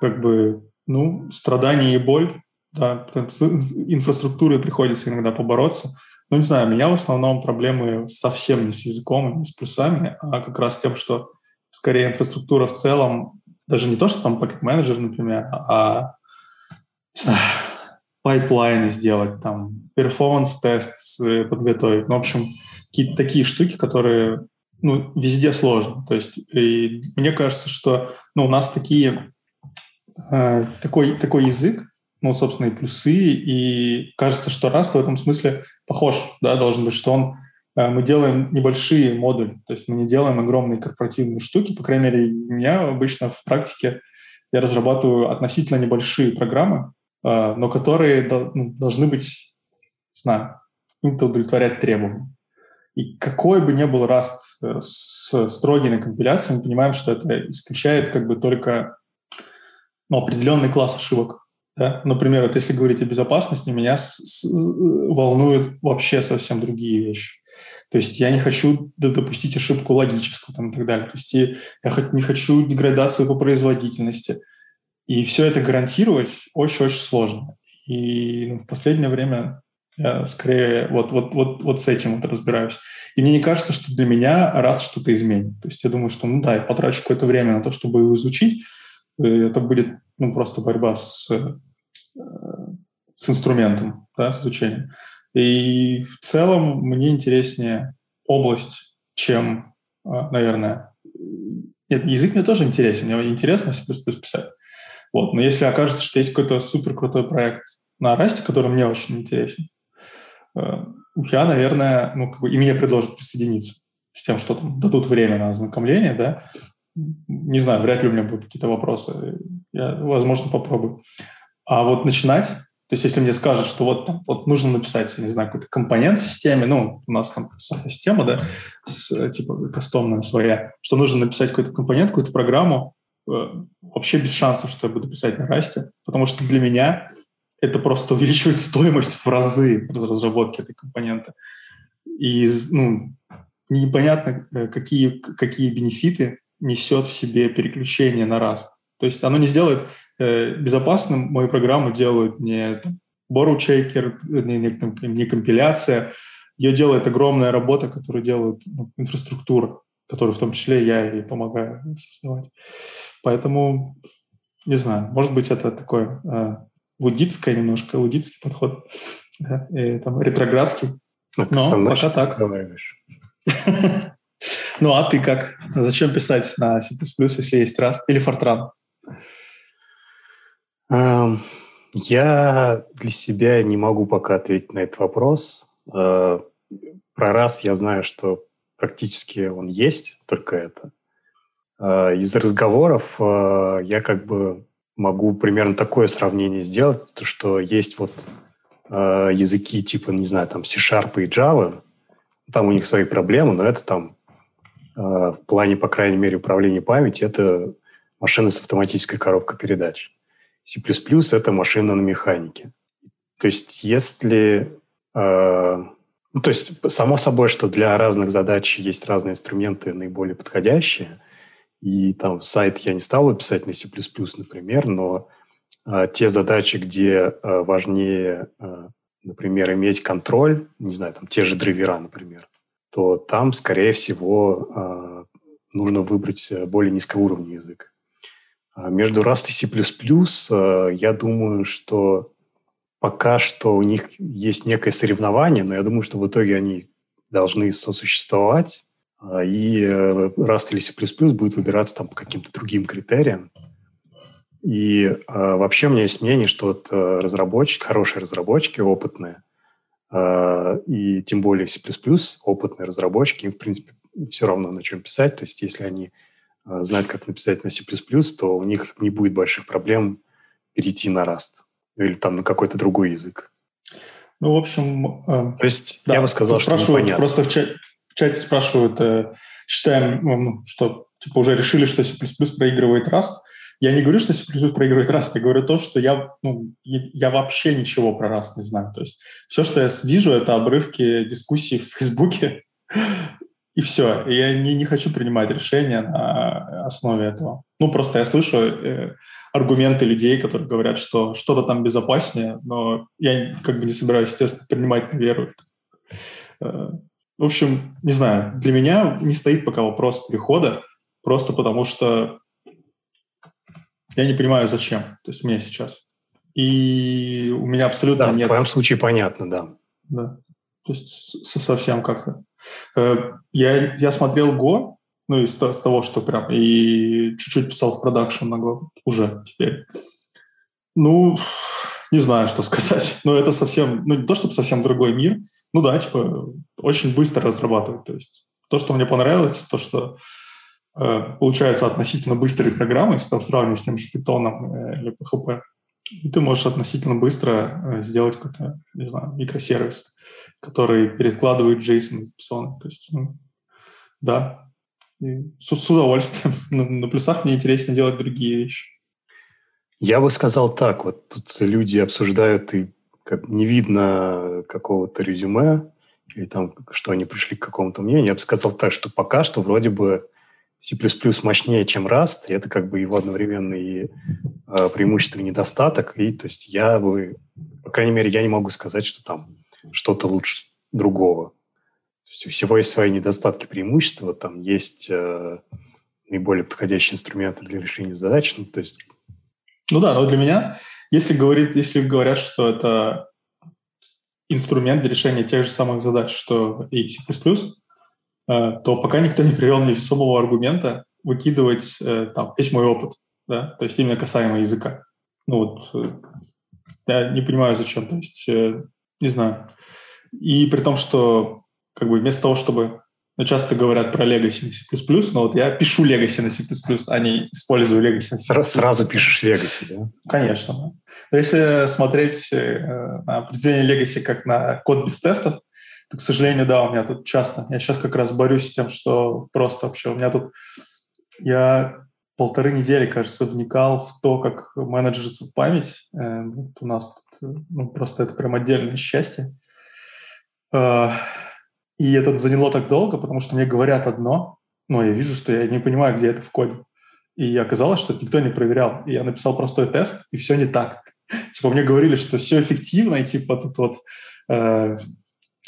Speaker 2: Как бы, ну, страдания и боль, да, с инфраструктурой приходится иногда побороться. Ну, не знаю, у меня в основном проблемы совсем не с языком, не с плюсами, а как раз тем, что скорее инфраструктура в целом, даже не то, что там package manager, например, а пайплайны сделать, там, performance -тест подготовить. Ну, в общем, какие-то такие штуки, которые ну, везде сложно. То есть и мне кажется, что ну, у нас такие, э, такой, такой язык, ну, собственно, и плюсы, и кажется, что Rust в этом смысле похож, да, должен быть, что он э, мы делаем небольшие модули, то есть мы не делаем огромные корпоративные штуки, по крайней мере, у меня обычно в практике я разрабатываю относительно небольшие программы, но которые ну, должны быть, не знаю, удовлетворять требованиям. И какой бы ни был раст э, с строгой на компиляции, мы понимаем, что это исключает как бы только ну, определенный класс ошибок. Да? Например, вот если говорить о безопасности, меня с, с, волнуют вообще совсем другие вещи. То есть я не хочу допустить ошибку логическую там, и так далее. То есть я не хочу деградацию по производительности. И все это гарантировать очень-очень сложно. И ну, в последнее время я скорее вот, вот, вот, вот с этим вот разбираюсь. И мне не кажется, что для меня раз что-то изменит. То есть я думаю, что, ну да, я потрачу какое-то время на то, чтобы его изучить. Это будет ну, просто борьба с, э, с инструментом, да, с изучением. И в целом мне интереснее область, чем, а, наверное... Нет, язык мне тоже интересен, мне интересно C++ писать. Вот. Но если окажется, что есть какой-то супер крутой проект на Расте, который мне очень интересен, э, я, наверное, ну, как бы, и мне предложат присоединиться с тем, что там дадут время на ознакомление, да, не знаю, вряд ли у меня будут какие-то вопросы. Я, возможно, попробую. А вот начинать то есть если мне скажут, что вот, вот нужно написать, я не знаю, какой-то компонент в системе, ну, у нас там система, да, с, типа кастомная своя, что нужно написать какой-то компонент, какую-то программу, вообще без шансов, что я буду писать на расте, потому что для меня это просто увеличивает стоимость в разы разработки этой компонента. И ну, непонятно, э, какие, какие бенефиты несет в себе переключение на Rust. То есть оно не сделает Э, безопасным мою программу делают не borrow checker, не, не, не компиляция. Ее делает огромная работа, которую делают ну, инфраструктура, которую в том числе я и помогаю создавать. Поэтому, не знаю, может быть, это такое э, лудицкое немножко, лудицкий подход, да, и, там, ретроградский.
Speaker 1: Это Но пока так.
Speaker 2: Ну, а ты как? Зачем писать на C++, если есть Rust или Fortran?
Speaker 1: Эм, я для себя не могу пока ответить на этот вопрос. Э, про раз я знаю, что практически он есть, только это. Э, из разговоров э, я как бы могу примерно такое сравнение сделать, что есть вот языки типа, не знаю, там C-Sharp и Java, там у них свои проблемы, но это там в плане, по крайней мере, управления памятью, это машина с автоматической коробкой передач. C++ — это машина на механике. То есть если... Э, ну, то есть само собой, что для разных задач есть разные инструменты наиболее подходящие. И там сайт я не стал писать на C++, например, но э, те задачи, где э, важнее, э, например, иметь контроль, не знаю, там те же драйвера, например, то там, скорее всего, э, нужно выбрать более низкоуровневый язык. А между Rust и C++ э, я думаю, что пока что у них есть некое соревнование, но я думаю, что в итоге они должны сосуществовать, а, и э, Rust или C++ будет выбираться там по каким-то другим критериям. И э, вообще у меня есть мнение, что вот разработчики, хорошие разработчики, опытные, и тем более C++, опытные разработчики, им, в принципе, все равно на чем писать. То есть если они Э, знать, как написать на C++, то у них не будет больших проблем перейти на Rust или там на какой-то другой язык.
Speaker 2: Ну, в общем...
Speaker 1: Э, то есть да, я бы сказал, что
Speaker 2: спрашивают. Просто в, чате, в чате спрашивают, э, считаем, ну, что типа уже решили, что C++ проигрывает Rust. Я не говорю, что C++ проигрывает Rust, я говорю то, что я, ну, я вообще ничего про Rust не знаю. То есть все, что я вижу, это обрывки дискуссий в Фейсбуке и все. И я не, не хочу принимать решения на основе этого. Ну, просто я слышу э, аргументы людей, которые говорят, что что-то там безопаснее, но я как бы не собираюсь, естественно, принимать на веру. Э, в общем, не знаю, для меня не стоит пока вопрос перехода, просто потому что я не понимаю, зачем. То есть мне сейчас. И у меня абсолютно
Speaker 1: да,
Speaker 2: нет...
Speaker 1: в твоем случае понятно, да.
Speaker 2: Да. То есть совсем как-то. Э, я, я смотрел Go, ну, из, из того, что прям, и чуть-чуть писал в продакшн на Go уже теперь. Ну, не знаю, что сказать. Но это совсем, ну, не то, чтобы совсем другой мир. Ну да, типа, очень быстро разрабатывать. То есть то, что мне понравилось, то, что э, получается относительно быстрые программы, если там сравнивать с тем же Python э, или PHP, ты можешь относительно быстро э, сделать какой-то, не знаю, микросервис который перекладывает JSON в Python. То есть, ну, да, с, с удовольствием. На, на плюсах мне интересно делать другие вещи.
Speaker 1: Я бы сказал так, вот тут люди обсуждают, и как не видно какого-то резюме, или там, что они пришли к какому-то мнению. Я бы сказал так, что пока что вроде бы C++ мощнее, чем Rust, и это как бы его одновременно и э, преимущество и недостаток. И то есть я бы, по крайней мере, я не могу сказать, что там что-то лучше другого. То есть у всего есть свои недостатки, преимущества. Там есть э, наиболее подходящие инструменты для решения задач. Ну, то есть...
Speaker 2: ну да, но для меня, если, говорит, если говорят, что это инструмент для решения тех же самых задач, что и C++, то пока никто не привел мне весомого аргумента выкидывать э, там весь мой опыт, да, то есть именно касаемо языка. Ну вот, э, я не понимаю, зачем, то есть, не знаю. И при том, что как бы вместо того, чтобы ну, часто говорят про Legacy на C++, но вот я пишу Legacy на C++, а не использую Legacy на C++.
Speaker 1: Сразу пишешь Legacy, да?
Speaker 2: Конечно. Да. Но если смотреть на определение Legacy как на код без тестов, к сожалению, да, у меня тут часто. Я сейчас как раз борюсь с тем, что просто вообще у меня тут... Я полторы недели, кажется, вникал в то, как менеджерится память. Э, вот у нас тут, ну, просто это прям отдельное счастье. Э, и это заняло так долго, потому что мне говорят одно, но я вижу, что я не понимаю, где это в коде. И оказалось, что это никто не проверял. И я написал простой тест, и все не так. Типа мне говорили, что все эффективно, и типа тут вот э,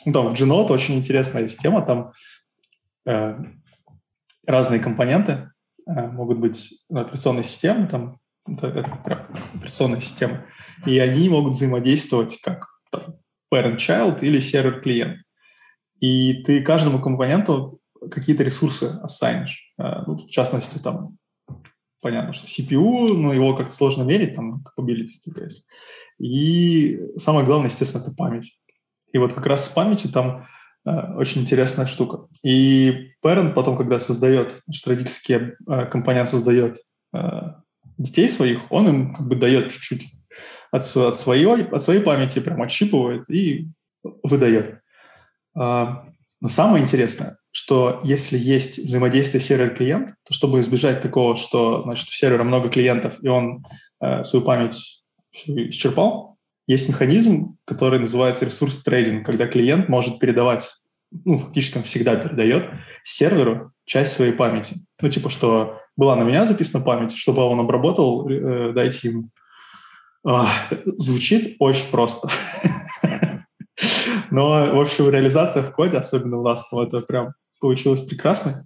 Speaker 2: ну, там в Gnote очень интересная система, там э, разные компоненты э, могут быть операционной системы, там это, это операционная система, и они могут взаимодействовать как parent-child или сервер-клиент. И ты каждому компоненту какие-то ресурсы ассайнишь. Э, ну, в частности, там понятно, что CPU, но его как-то сложно мерить, там, capabilities только. И самое главное, естественно, это память. И вот как раз с памятью там э, очень интересная штука. И parent потом, когда создает, значит, родительский э, создает э, детей своих, он им как бы дает чуть-чуть от, от, своей, от своей памяти, прям отщипывает и выдает. А, но самое интересное, что если есть взаимодействие сервер-клиент, то чтобы избежать такого, что значит, у сервера много клиентов, и он э, свою память исчерпал, есть механизм, который называется ресурс трейдинг, когда клиент может передавать, ну, фактически он всегда передает серверу часть своей памяти. Ну, типа, что была на меня записана память, чтобы он обработал, э, дайте ему. А, звучит очень просто. Но, в общем, реализация в коде, особенно у нас, это прям получилось прекрасно.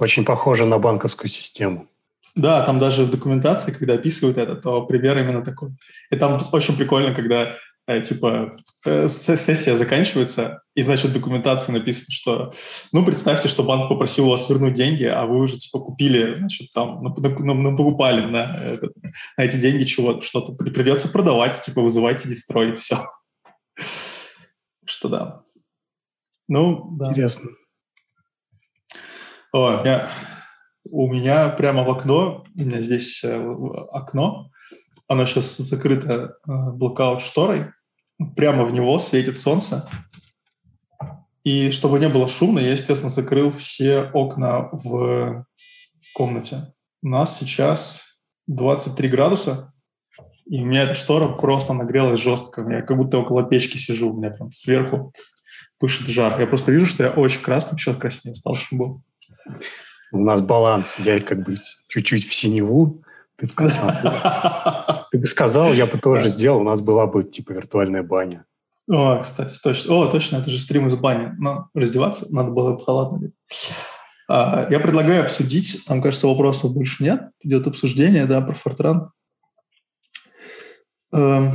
Speaker 1: Очень похоже на банковскую систему.
Speaker 2: Да, там даже в документации, когда описывают это, то пример именно такой. И там очень прикольно, когда э, типа э, сессия заканчивается, и, значит, в документации написано, что, ну, представьте, что банк попросил у вас вернуть деньги, а вы уже, типа, купили, значит, там, ну, ну, ну покупали на, это, на эти деньги чего-то, что-то. Придется продавать, типа, вызывайте дестрой, все. Что да. Ну,
Speaker 1: да. Интересно.
Speaker 2: О, я у меня прямо в окно, у меня здесь э, окно, оно сейчас закрыто э, блокаут-шторой, прямо в него светит солнце. И чтобы не было шумно, я, естественно, закрыл все окна в комнате. У нас сейчас 23 градуса, и у меня эта штора просто нагрелась жестко. Я как будто около печки сижу, у меня прям сверху пышет жар. Я просто вижу, что я очень красный, еще краснее стал, чем был
Speaker 1: у нас баланс. Я как бы чуть-чуть в синеву, ты в красоту. Ты бы сказал, я бы тоже сделал, у нас была бы типа виртуальная баня.
Speaker 2: О, кстати, точно. О, точно, это же стрим из бани. Но раздеваться надо было бы холодно. А, я предлагаю обсудить, там, кажется, вопросов больше нет. Идет обсуждение, да, про Фортран.
Speaker 1: Эм.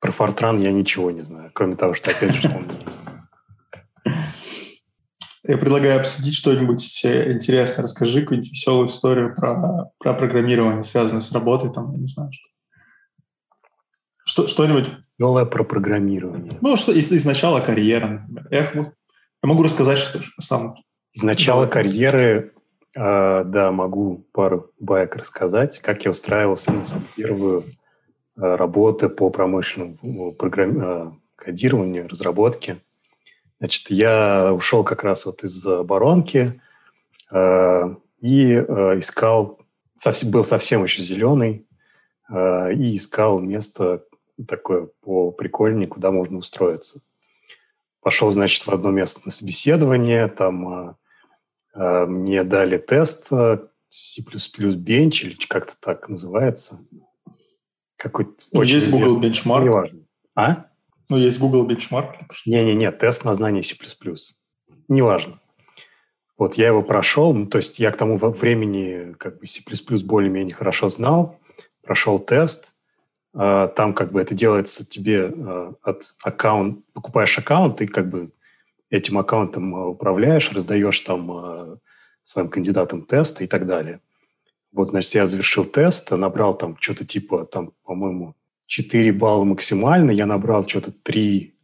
Speaker 1: Про Фортран я ничего не знаю, кроме того, что опять же, он есть.
Speaker 2: Я предлагаю обсудить что-нибудь э, интересное. Расскажи какую-нибудь веселую историю про, про программирование, связанное с работой, там, я не знаю, что. Что, что-нибудь...
Speaker 1: Веселое про программирование.
Speaker 2: Ну, что из, из начала карьеры, например. Я, я могу рассказать, что сам...
Speaker 1: Из начала карьеры, э, да, могу пару баек рассказать, как я устраивался на свою первую э, работу по промышленному программ... э, кодированию, разработке. Значит, я ушел как раз вот из оборонки э, и э, искал, совсем, был совсем еще зеленый, э, и искал место такое по прикольнее, куда можно устроиться. Пошел, значит, в одно место на собеседование, там э, э, мне дали тест C++ Bench, или как-то так называется.
Speaker 2: Какой-то ну, очень Есть Google Benchmark.
Speaker 1: Неважно. А?
Speaker 2: Ну, есть Google Benchmark.
Speaker 1: Не-не-не, тест на знание C++. Неважно. Вот я его прошел, ну, то есть я к тому времени как бы C++ более-менее хорошо знал, прошел тест, а, там как бы это делается тебе а, от аккаунт, покупаешь аккаунт и как бы этим аккаунтом а, управляешь, раздаешь там своим кандидатам тесты и так далее. Вот, значит, я завершил тест, набрал там что-то типа, там, по-моему, 4 балла максимально, я набрал что-то 3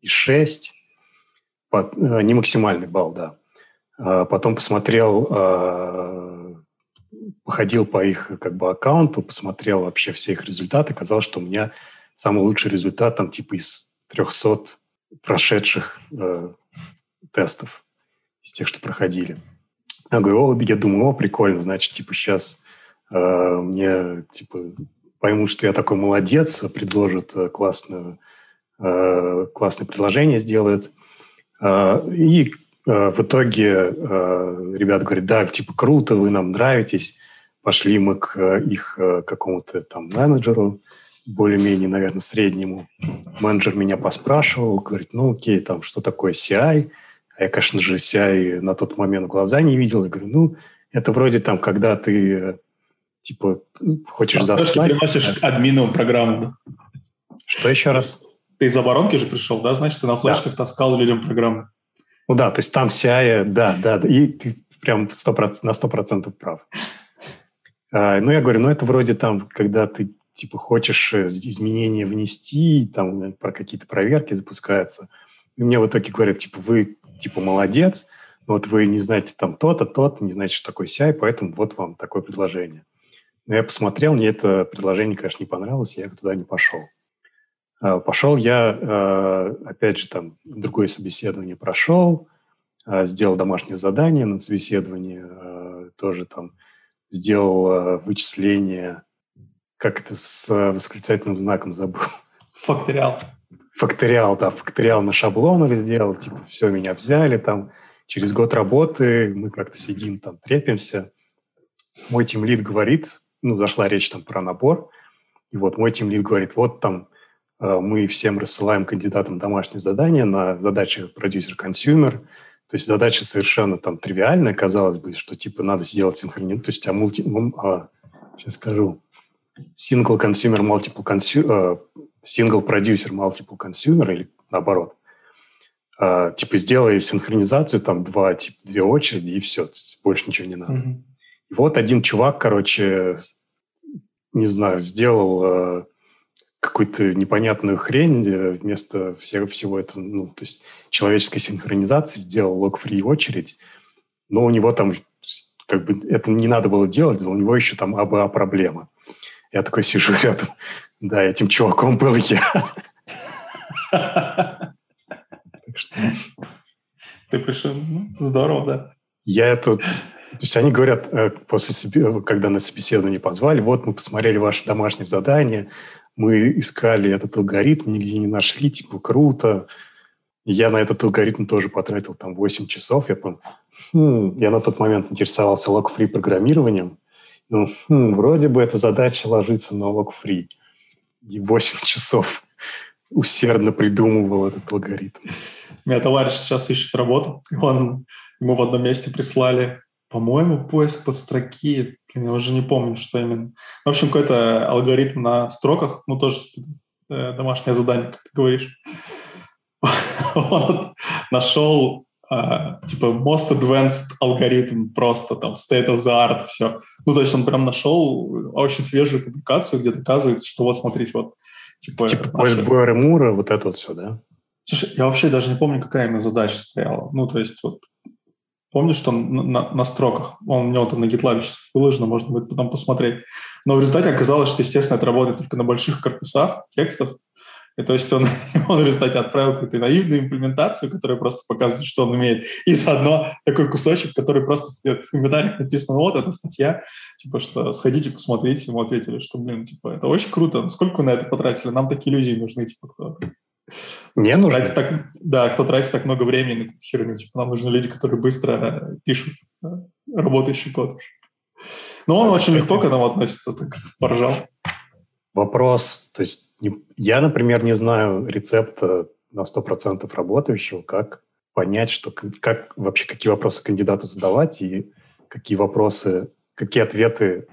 Speaker 1: и 6, под, э, не максимальный балл, да. А потом посмотрел, э, походил по их как бы аккаунту, посмотрел вообще все их результаты, казалось, что у меня самый лучший результат там типа из 300 прошедших э, тестов, из тех, что проходили. Я говорю, о, я думаю, о, прикольно, значит, типа сейчас э, мне типа поймут, что я такой молодец, предложат э, классную, э, классное предложение сделают. Э, и э, в итоге э, ребята говорят, да, типа круто, вы нам нравитесь. Пошли мы к э, их э, какому-то там менеджеру, более-менее, наверное, среднему. Менеджер меня поспрашивал, говорит, ну окей, там, что такое CI? А я, конечно же, CI на тот момент глаза не видел. Я говорю, ну, это вроде там, когда ты типа хочешь а заслать...
Speaker 2: Ты приносишь админу программу.
Speaker 1: Что еще раз?
Speaker 2: Ты из оборонки же пришел, да? Значит, ты на флешках да. таскал людям программы.
Speaker 1: Ну да, то есть там CI, да, да, и ты прям 100%, на 100% прав. А, ну, я говорю, ну, это вроде там, когда ты типа хочешь э, изменения внести, там про какие-то проверки запускаются. И мне в итоге говорят, типа, вы типа молодец, но вот вы не знаете там то-то, то-то, не знаете, что такое CI, поэтому вот вам такое предложение. Но я посмотрел, мне это предложение, конечно, не понравилось, я туда не пошел. А, пошел я, а, опять же, там другое собеседование прошел, а, сделал домашнее задание на собеседовании, тоже там сделал вычисление, как это с восклицательным знаком забыл.
Speaker 2: Факториал.
Speaker 1: Факториал, да, факториал на шаблонах сделал, типа, все, меня взяли, там, через год работы мы как-то сидим, там, трепимся. Мой тимлид говорит, ну, зашла речь там про набор, и вот мой тимлид говорит, вот там э, мы всем рассылаем кандидатам домашние задания на задачи producer-consumer, то есть задача совершенно там тривиальная, казалось бы, что типа надо сделать синхронизацию, то есть а мульти... А, сейчас скажу, single consumer, multiple consumer, single producer, multiple consumer или наоборот. А, типа сделай синхронизацию, там два, типа, две очереди, и все, больше ничего не надо. Mm-hmm. И вот один чувак, короче, не знаю, сделал э, какую-то непонятную хрень э, вместо всего, всего этого, ну, то есть человеческой синхронизации сделал лог-фри очередь, но у него там как бы это не надо было делать, у него еще там АБА проблема. Я такой сижу рядом, да, этим чуваком был я.
Speaker 2: Ты пришел, ну, здорово, да.
Speaker 1: Я тут то есть они говорят, э, после, когда на собеседование позвали, вот мы посмотрели ваше домашнее задание, мы искали этот алгоритм, нигде не нашли, типа, круто. Я на этот алгоритм тоже потратил там 8 часов. Я, помню, хм, я на тот момент интересовался лог-фри программированием. Ну, хм, вроде бы эта задача ложится на лог-фри. И 8 часов усердно придумывал этот алгоритм.
Speaker 2: У меня товарищ сейчас ищет работу. Он, ему в одном месте прислали по-моему, поиск под строки, я уже не помню, что именно. В общем, какой-то алгоритм на строках, ну, тоже э, домашнее задание, как ты говоришь. Он нашел Uh, типа most advanced алгоритм, просто там state of the art, все. Ну, то есть он прям нашел очень свежую публикацию, где доказывается, что вот, смотрите, вот,
Speaker 1: типа... Типа поиск Буэра Мура, вот это вот все, да?
Speaker 2: Слушай, я вообще даже не помню, какая именно задача стояла. Ну, то есть вот Помню, что на, на, строках, он у него там на GitLab сейчас выложено, можно будет потом посмотреть. Но в результате оказалось, что, естественно, это работает только на больших корпусах текстов, И то есть он, он в результате отправил какую-то наивную имплементацию, которая просто показывает, что он умеет. И заодно такой кусочек, который просто в комментариях написано, вот эта статья, типа, что сходите, посмотрите. Ему ответили, что, блин, типа, это очень круто. Сколько вы на это потратили? Нам такие люди нужны, типа, кто
Speaker 1: не нужно.
Speaker 2: Тратить так, да, кто тратит так много времени на херню. Типа, нам нужны люди, которые быстро пишут да, работающий код. Но он очень легко к этому относится, так поржал.
Speaker 1: Вопрос, то есть я, например, не знаю рецепта на 100% работающего, как понять, что, как вообще какие вопросы кандидату задавать и какие вопросы, какие ответы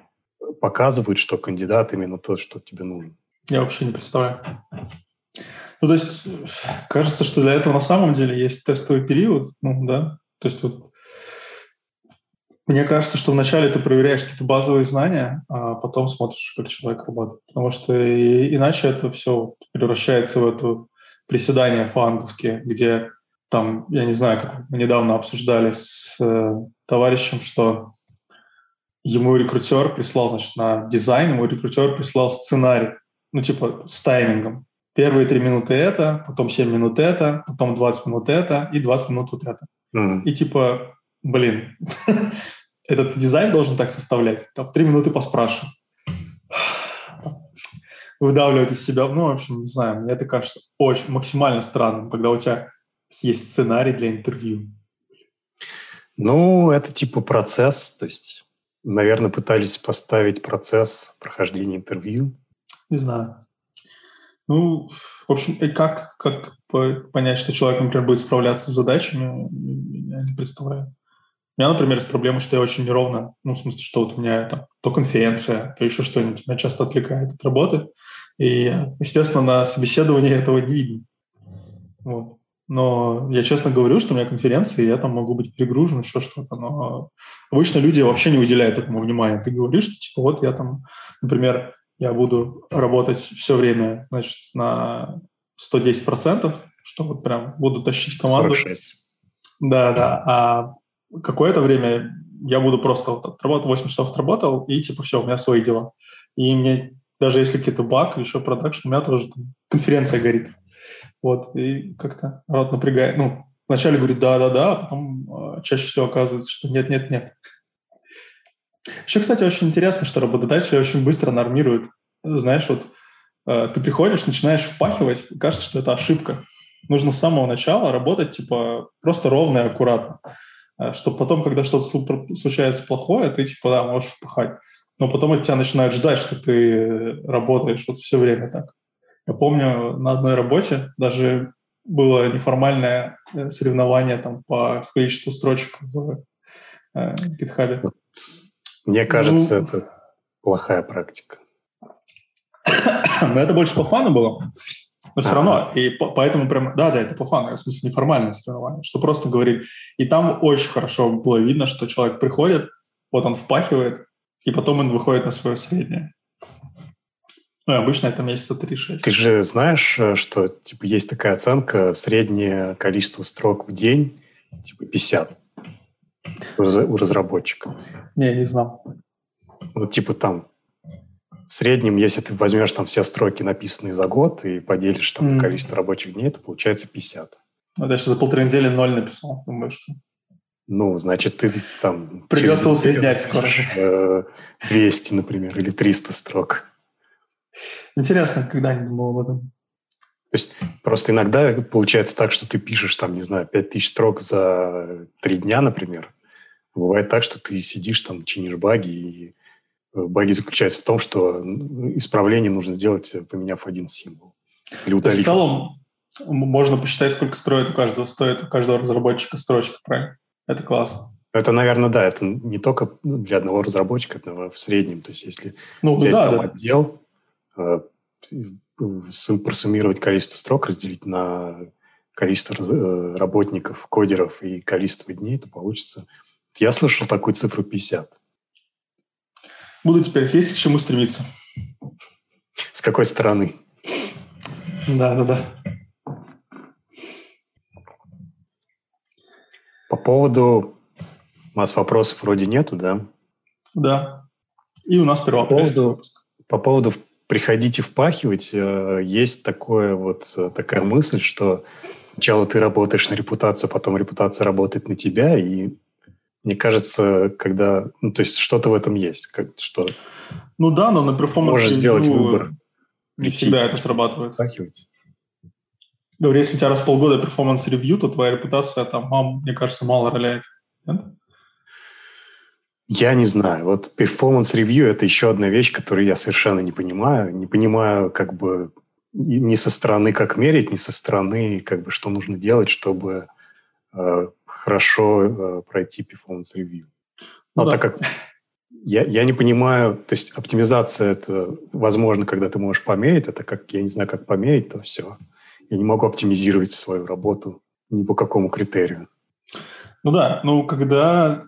Speaker 1: показывают, что кандидат именно то, что тебе нужно.
Speaker 2: Я вообще не представляю. Ну, то есть, кажется, что для этого на самом деле есть тестовый период, ну, да, то есть вот мне кажется, что вначале ты проверяешь какие-то базовые знания, а потом смотришь, как человек работает. Потому что иначе это все превращается в это приседание фанговские, где там, я не знаю, как мы недавно обсуждали с э, товарищем, что ему рекрутер прислал, значит, на дизайн, ему рекрутер прислал сценарий, ну, типа, с таймингом. Первые три минуты это, потом 7 минут это, потом 20 минут это и 20 минут вот это. Mm. И типа, блин, этот дизайн должен так составлять. Там три минуты поспрашиваю. Выдавливать из себя. Ну, в общем, не знаю, мне это кажется очень максимально странным, когда у тебя есть сценарий для интервью.
Speaker 1: Ну, это типа процесс, то есть, наверное, пытались поставить процесс прохождения интервью.
Speaker 2: Не знаю. Ну, в общем, и как, как понять, что человек, например, будет справляться с задачами, я не представляю. У меня, например, есть проблема, что я очень неровно, ну, в смысле, что вот у меня там то конференция, то еще что-нибудь меня часто отвлекает от работы. И, естественно, на собеседовании этого не видно. Вот. Но я честно говорю, что у меня конференция, и я там могу быть перегружен, еще что-то. Но обычно люди вообще не уделяют этому внимания. Ты говоришь, что типа вот я там, например, я буду работать все время, значит, на 110%, что вот прям буду тащить команду. 46. Да, да. А какое-то время я буду просто вот отработал, 8 часов отработал, и типа все, у меня свои дела. И мне, даже если какие-то баг, еще продакшн, у меня тоже там конференция горит. Вот, и как-то народ напрягает. Ну, вначале говорит да-да-да, а потом э, чаще всего оказывается, что нет-нет-нет. Еще, кстати, очень интересно, что работодатели очень быстро нормируют. Знаешь, вот э, ты приходишь, начинаешь впахивать, кажется, что это ошибка. Нужно с самого начала работать, типа, просто ровно и аккуратно. Э, чтобы потом, когда что-то случается плохое, ты типа, да, можешь впахать. Но потом от тебя начинают ждать, что ты работаешь вот все время так. Я помню, на одной работе даже было неформальное э, соревнование там по количеству строчек в э, GitHub.
Speaker 1: Мне кажется, ну, это плохая практика.
Speaker 2: Но это больше по фану было. Но все равно, и по, поэтому прям, да, да, это по фану, в смысле неформальное соревнование, что просто говорили. И там очень хорошо было видно, что человек приходит, вот он впахивает, и потом он выходит на свое среднее. Ну, и обычно это месяца 3-6.
Speaker 1: Ты же знаешь, э, что типа есть такая оценка, среднее количество строк в день, типа 50 у разработчика.
Speaker 2: Не, не знал.
Speaker 1: Ну, типа там в среднем, если ты возьмешь там все строки, написанные за год, и поделишь там mm. количество рабочих дней, то получается 50.
Speaker 2: Ну, я сейчас за полторы недели ноль написал. Думаю, что...
Speaker 1: Ну, значит, ты там...
Speaker 2: Придется усреднять скоро.
Speaker 1: 200, э, например, или 300 строк.
Speaker 2: Интересно, когда не думал об этом.
Speaker 1: То есть просто иногда получается так, что ты пишешь там, не знаю, 5000 строк за три дня, например. Бывает так, что ты сидишь там, чинишь баги и баги заключается в том, что исправление нужно сделать, э, поменяв один символ.
Speaker 2: Или удалить. В целом можно посчитать, сколько строит у каждого, стоит у каждого разработчика строчка, правильно? Это классно.
Speaker 1: Это, наверное, да, это не только для одного разработчика, это в среднем. То есть если
Speaker 2: ну, взять да,
Speaker 1: там
Speaker 2: да.
Speaker 1: отдел, э, просуммировать количество строк, разделить на количество э, работников, кодеров и количество дней, то получится... Я слышал такую цифру 50.
Speaker 2: Буду теперь есть к чему стремиться.
Speaker 1: С какой стороны?
Speaker 2: Да, да, да.
Speaker 1: По поводу у нас вопросов вроде нету, да?
Speaker 2: Да. И у нас первый
Speaker 1: по поводу, по поводу приходить и впахивать, э, есть такое вот, э, такая мысль, что сначала ты работаешь на репутацию, потом репутация работает на тебя, и мне кажется, когда... Ну, то есть что-то в этом есть. Как, что
Speaker 2: ну да, но на performance
Speaker 1: Можешь сделать выбор.
Speaker 2: Не всегда это срабатывает. Впахивать. Говорю, если у тебя раз в полгода performance review, то твоя репутация там, мне кажется, мало роляет. Нет?
Speaker 1: Я не знаю. Вот performance review – это еще одна вещь, которую я совершенно не понимаю. Не понимаю, как бы, ни со стороны, как мерить, ни со стороны, как бы, что нужно делать, чтобы э, хорошо э, пройти performance review. Но ну, так да. как я, я не понимаю, то есть оптимизация – это возможно, когда ты можешь померить, это как, я не знаю, как померить, то все. Я не могу оптимизировать свою работу ни по какому критерию.
Speaker 2: Ну да, ну когда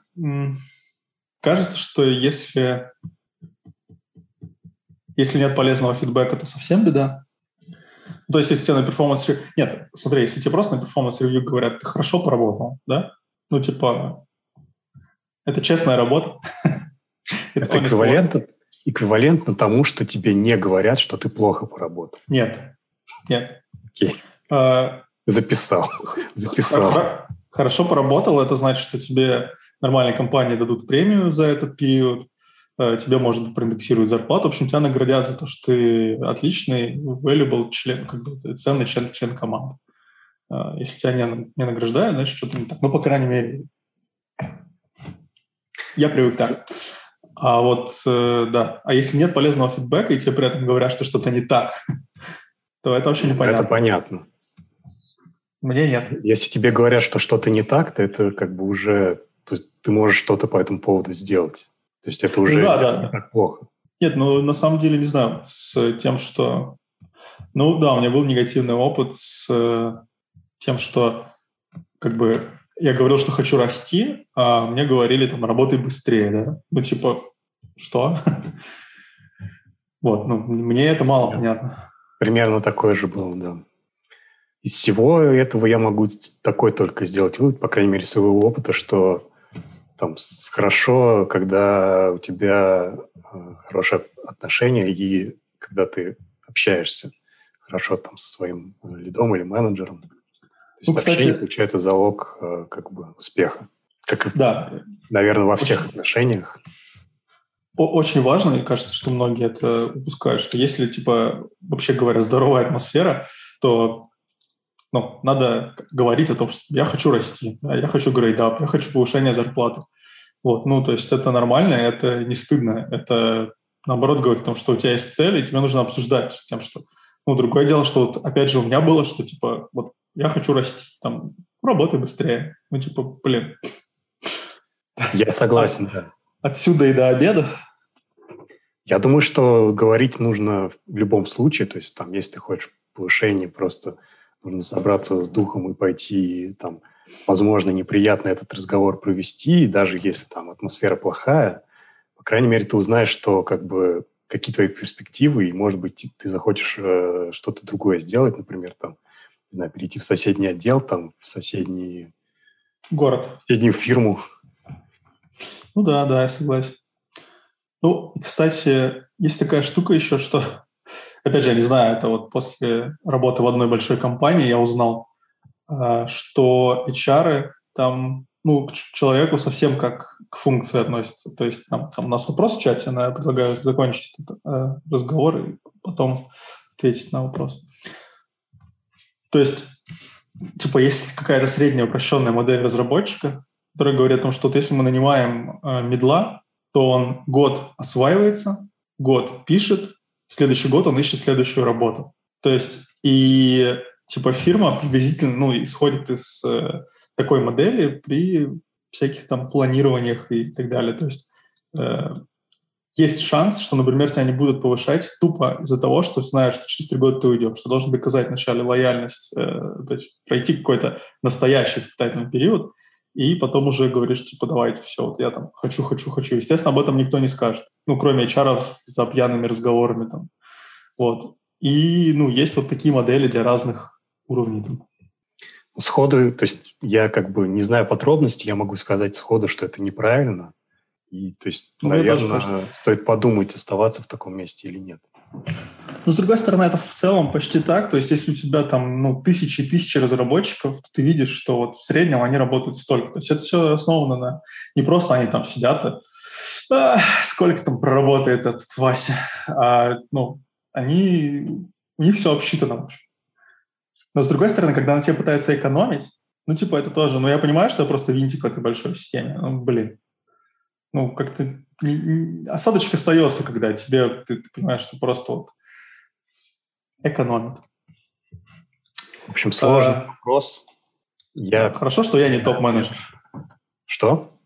Speaker 2: кажется, что если, если нет полезного фидбэка, то совсем беда. То есть, если тебе на performance... Нет, смотри, если тебе просто на performance review говорят, ты хорошо поработал, да? Ну, типа, это честная работа.
Speaker 1: это эквивалентно, эквивалентно тому, что тебе не говорят, что ты плохо поработал.
Speaker 2: Нет, нет.
Speaker 1: Окей. А, Записал. Записал.
Speaker 2: Хорошо поработал, это значит, что тебе нормальные компании дадут премию за этот период, тебе, может быть, проиндексируют зарплату. В общем, тебя наградят за то, что ты отличный, valuable член, как бы ценный член, член команды. Э, если тебя не, не награждают, значит, что-то не так. Ну, по крайней мере, я привык так. А вот, э, да, а если нет полезного фидбэка, и тебе при этом говорят, что что-то не так, то это вообще непонятно.
Speaker 1: Это понятно.
Speaker 2: Мне нет.
Speaker 1: Если тебе говорят, что что-то не так, то это как бы уже то есть ты можешь что-то по этому поводу сделать. То есть это уже да, да. не так плохо.
Speaker 2: Нет, ну на самом деле не знаю, с тем, что... Ну да, у меня был негативный опыт с э, тем, что как бы я говорил, что хочу расти, а мне говорили там работай быстрее, да? Ну типа, что? Вот, ну мне это мало понятно.
Speaker 1: Примерно такое же было, да. Из всего этого я могу такой только сделать вывод, по крайней мере, своего опыта, что там хорошо, когда у тебя э, хорошие отношения и когда ты общаешься хорошо там со своим э, лидом или менеджером. То есть ну, кстати, общение получается залог э, как бы успеха. Как, да. наверное, во всех очень, отношениях.
Speaker 2: Очень важно, и кажется, что многие это упускают, что если, типа, вообще говоря, здоровая атмосфера, то ну, надо говорить о том, что я хочу расти, да, я хочу грейдап, я хочу повышения зарплаты. Вот, ну, то есть это нормально, это не стыдно, это наоборот говорит о том, что у тебя есть цель, и тебе нужно обсуждать с тем, что... Ну, другое дело, что вот, опять же, у меня было, что, типа, вот, я хочу расти, там, работай быстрее. Ну, типа, блин.
Speaker 1: Я согласен, да.
Speaker 2: Отсюда и до обеда.
Speaker 1: Я думаю, что говорить нужно в любом случае, то есть там, если ты хочешь повышение, просто нужно собраться с духом и пойти, там, возможно, неприятно этот разговор провести, и даже если там атмосфера плохая, по крайней мере, ты узнаешь, что как бы какие твои перспективы, и, может быть, ты захочешь э, что-то другое сделать, например, там, не знаю, перейти в соседний отдел, там, в соседний...
Speaker 2: Город.
Speaker 1: В соседнюю фирму.
Speaker 2: Ну да, да, я согласен. Ну, кстати, есть такая штука еще, что опять же, я не знаю, это вот после работы в одной большой компании я узнал, а, что HR там ну, к человеку совсем как к функции относятся. То есть там, там у нас вопрос в чате, но я предлагаю закончить этот э, разговор и потом ответить на вопрос. То есть, типа, есть какая-то средняя упрощенная модель разработчика, которая говорит о том, что вот если мы нанимаем э, медла, то он год осваивается, год пишет, следующий год он ищет следующую работу. То есть и типа фирма приблизительно ну, исходит из э, такой модели при всяких там планированиях и так далее. То есть э, есть шанс, что, например, тебя не будут повышать тупо из-за того, что знают, что через три года ты уйдешь, что должен доказать вначале лояльность, э, то есть пройти какой-то настоящий испытательный период, и потом уже говоришь, типа, давайте, все, вот я там хочу, хочу, хочу. Естественно, об этом никто не скажет. Ну, кроме HR за пьяными разговорами там. Вот. И, ну, есть вот такие модели для разных уровней.
Speaker 1: Сходу, то есть я как бы не знаю подробностей, я могу сказать сходу, что это неправильно. И, то есть, ну, наверное, стоит подумать, оставаться в таком месте или нет.
Speaker 2: Но, с другой стороны, это в целом почти так. То есть, если у тебя там ну, тысячи и тысячи разработчиков, то ты видишь, что вот в среднем они работают столько. То есть, это все основано на... Не просто они там сидят, и, а, сколько там проработает этот Вася, а ну, они... У них все обсчитано. В общем. Но, с другой стороны, когда на тебе пытаются экономить, ну, типа, это тоже... Ну, я понимаю, что я просто винтик в этой большой системе. Ну, блин. Ну, как-то осадочек остается, когда тебе, ты, ты понимаешь, что просто вот экономит.
Speaker 1: В общем, сложный а, вопрос.
Speaker 2: Я... Хорошо, что я не топ-менеджер.
Speaker 1: Что?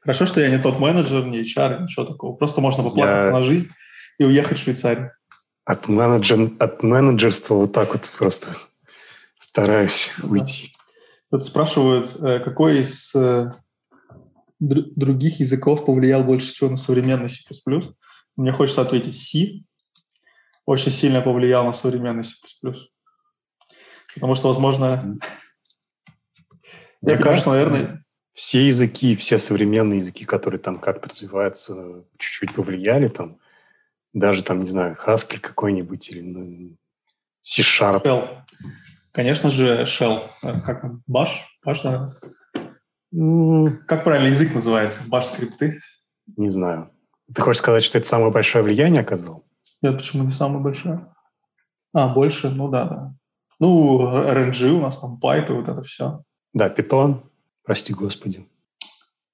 Speaker 2: Хорошо, что я не топ-менеджер, не HR, ничего такого. Просто можно поплакаться я... на жизнь и уехать в Швейцарию.
Speaker 1: От, менеджер... от менеджерства вот так вот просто стараюсь да. уйти.
Speaker 2: Тут спрашивают, э, какой из э, других языков повлиял больше всего на современный C++? Мне хочется ответить C, очень сильно повлиял на современный C++. Потому что, возможно,
Speaker 1: Мне я кажется, наверное... Все языки, все современные языки, которые там как-то развиваются, чуть-чуть повлияли там. Даже там, не знаю, Haskell какой-нибудь или ну, C-Sharp.
Speaker 2: Shell. Конечно же, Shell. Как? Bash? Bash, да? Как правильно язык называется? Bash скрипты?
Speaker 1: Не знаю. Ты хочешь сказать, что это самое большое влияние оказал?
Speaker 2: Нет, почему не самое большое? А, больше? Ну да, да. Ну, RNG у нас там, пайпы, вот это все.
Speaker 1: Да, питон, прости господи.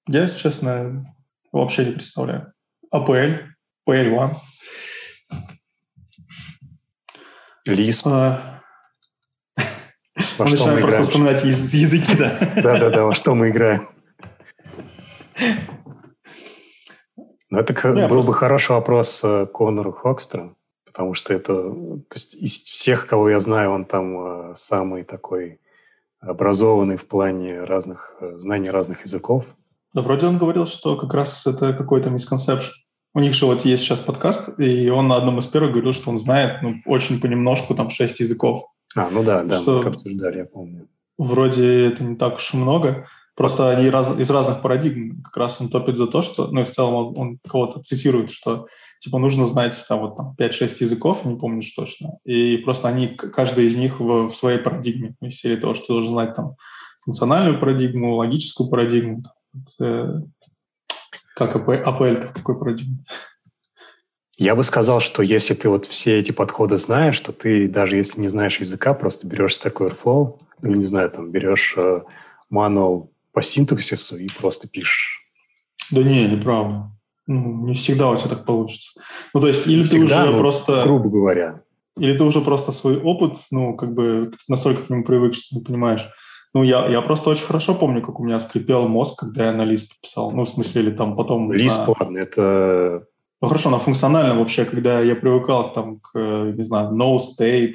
Speaker 2: Я, если честно, вообще не представляю. APL, PL1.
Speaker 1: Lisp. А...
Speaker 2: Во мы начинаем просто вспоминать языки, да?
Speaker 1: Да-да-да, во что мы играем. Ну, это ну, был просто... бы хороший вопрос э, Конору Хокстеру, потому что это, то есть из всех, кого я знаю, он там э, самый такой образованный в плане разных э, знаний разных языков.
Speaker 2: Да, вроде он говорил, что как раз это какой-то мисконцепшн. У них же вот есть сейчас подкаст, и он на одном из первых говорил, что он знает ну, очень понемножку там шесть языков.
Speaker 1: А, ну да, да, что мы обсуждали, я помню.
Speaker 2: Вроде это не так уж и много. Просто они раз, из разных парадигм. Как раз он топит за то, что, ну и в целом он, он кого-то цитирует, что типа нужно знать там вот там 5-6 языков, не помню точно. И просто они, каждый из них в, в своей парадигме. Из серии того, что ты должен знать там функциональную парадигму, логическую парадигму. Э, как APL, в какой парадигме?
Speaker 1: Я бы сказал, что если ты вот все эти подходы знаешь, то ты даже если не знаешь языка, просто берешь Stack Overflow, или, не знаю, там, берешь э, manual по синтаксису и просто пишешь.
Speaker 2: Да не, неправда. Ну, не всегда у тебя так получится. Ну, то есть, или не ты всегда, уже просто...
Speaker 1: Грубо говоря.
Speaker 2: Или ты уже просто свой опыт, ну, как бы настолько к нему привык, что ты понимаешь. Ну, я, я просто очень хорошо помню, как у меня скрипел мозг, когда я на лист писал. Ну, в смысле, или там потом...
Speaker 1: Лист, на... ладно, это...
Speaker 2: Ну, хорошо, на функциональном вообще, когда я привыкал там к, не знаю, no state,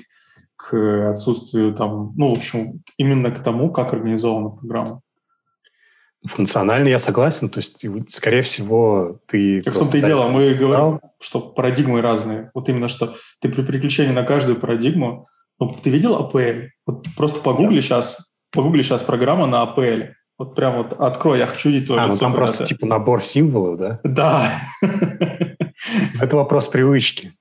Speaker 2: к отсутствию там, ну, в общем, именно к тому, как организована программа.
Speaker 1: Функционально я согласен, то есть, скорее всего, ты...
Speaker 2: Так в том-то и дело, мы говорим, что парадигмы разные. Вот именно что ты при переключении на каждую парадигму... Ну, ты видел APL? Вот просто погугли да. сейчас, погугли сейчас программа на APL. Вот прям вот открой, я хочу видеть твое
Speaker 1: А, ну там просто это. типа набор символов, да?
Speaker 2: Да.
Speaker 1: Это вопрос привычки.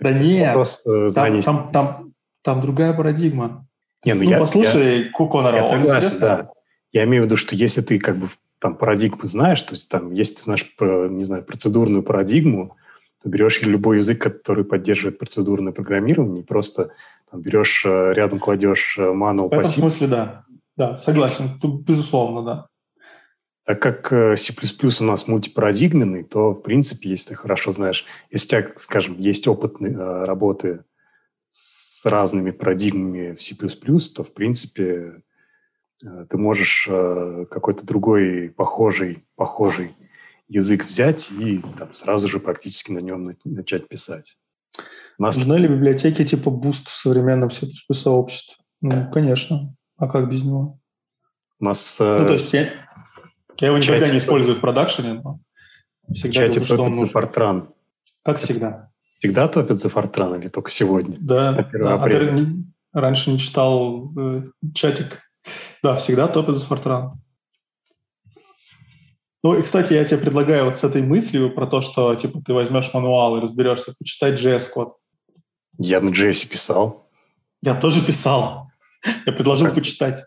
Speaker 2: Да нет, э, там, там, там, там другая парадигма. Не, ну, ну я, послушай я, Конора,
Speaker 1: я согласен, да. Я имею в виду, что если ты как бы там парадигмы знаешь, то есть там, если ты знаешь, не знаю, процедурную парадигму, то берешь любой язык, который поддерживает процедурное программирование, и просто там, берешь, э, рядом кладешь э, мануал.
Speaker 2: В этом смысле, да. Да, согласен. Тут, безусловно, да.
Speaker 1: Так как э, C++ у нас мультипарадигменный, то, в принципе, если ты хорошо знаешь, если у тебя, скажем, есть опыт работы с разными парадигмами в C++, то, в принципе, Э, ты можешь э, какой-то другой похожий, похожий язык взять и там, сразу же практически на нем начать писать.
Speaker 2: нас... Нужны ли библиотеки типа Boost в современном C++ сообществе? Ну, конечно. А как без него?
Speaker 1: У нас...
Speaker 2: Ну, то есть я, я его никогда не использую в продакшене, но
Speaker 1: всегда говорю, что он нужен. Fortran.
Speaker 2: Как Это всегда.
Speaker 1: Всегда топят за Fortran или только сегодня?
Speaker 2: Да, да. А раньше не читал э, чатик да, всегда топит за Fortran. Ну и, кстати, я тебе предлагаю вот с этой мыслью про то, что типа ты возьмешь мануал и разберешься, почитать JS-код.
Speaker 1: Я на JS писал.
Speaker 2: Я тоже писал. Я предложил почитать.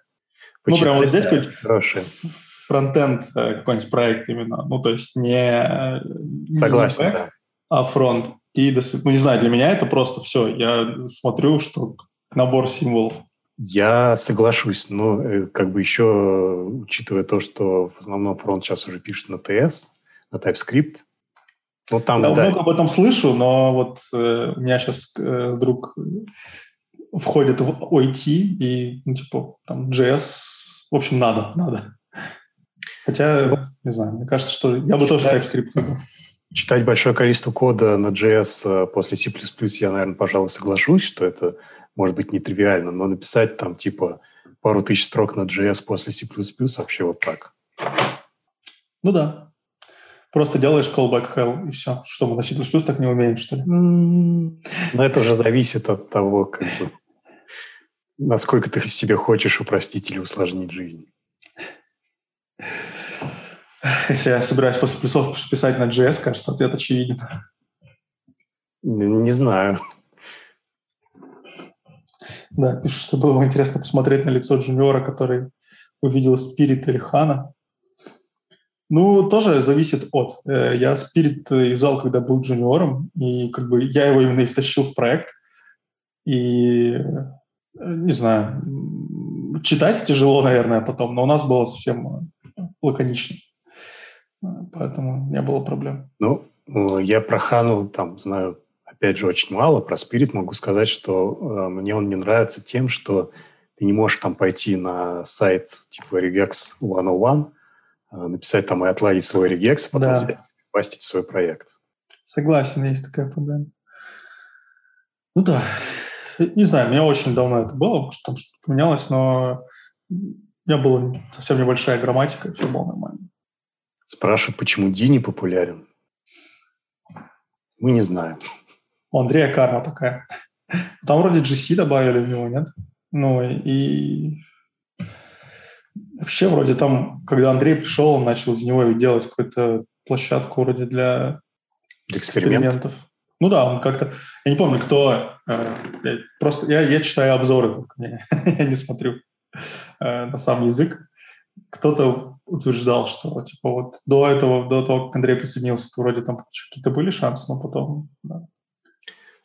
Speaker 2: Ну, прям вот здесь хоть фронтенд э, какой-нибудь проект именно. Ну, то есть не,
Speaker 1: Согласен, да.
Speaker 2: а фронт. И, ну, не знаю, для меня это просто все. Я смотрю, что набор символов.
Speaker 1: Я соглашусь, но э, как бы еще, учитывая то, что в основном фронт сейчас уже пишет на TS, на TypeScript,
Speaker 2: ну, там, Я да. много об этом слышу, но вот э, у меня сейчас э, друг входит в OIT и, ну, типа, там, JS, в общем, надо, надо. Хотя, не знаю, мне кажется, что я бы тоже TypeScript выбрал.
Speaker 1: Читать большое количество кода на JS э, после C++ я, наверное, пожалуй, соглашусь, что это может быть нетривиально, но написать там типа пару тысяч строк на JS после C++ вообще вот так.
Speaker 2: Ну да. Просто делаешь callback hell и все. Что, мы на C++ так не умеем, что ли?
Speaker 1: Но это уже зависит от того, как бы, насколько ты себе хочешь упростить или усложнить жизнь.
Speaker 2: Если я собираюсь после плюсов писать на JS, кажется, ответ очевиден.
Speaker 1: Не, не знаю.
Speaker 2: Да, пишет, что было бы интересно посмотреть на лицо джуниора, который увидел Спирит или Хана. Ну, тоже зависит от. Э, я Спирит юзал, когда был джуниором, и как бы я его именно и втащил в проект. И, не знаю, читать тяжело, наверное, потом, но у нас было совсем лаконично. Поэтому не было проблем.
Speaker 1: Ну, я про Хану там знаю опять же, очень мало. Про Spirit могу сказать, что э, мне он не нравится тем, что ты не можешь там пойти на сайт типа Regex 101, э, написать там и отладить свой Regex, а потом да. взять, постить в свой проект.
Speaker 2: Согласен, есть такая проблема. Ну да, не знаю, мне очень давно это было, что там что-то поменялось, но я был совсем небольшая грамматика, все было нормально.
Speaker 1: Спрашивают, почему Ди не популярен. Мы не знаем.
Speaker 2: У Андрея карма такая. Там вроде GC добавили в него, нет? Ну и вообще вроде там, когда Андрей пришел, он начал из него делать какую-то площадку вроде для Эксперимент. экспериментов. Ну да, он как-то... Я не помню, кто... Э, просто я, я читаю обзоры, я не смотрю э, на сам язык. Кто-то утверждал, что типа вот до этого, до того, как Андрей присоединился, то вроде там какие-то были шансы, но потом да,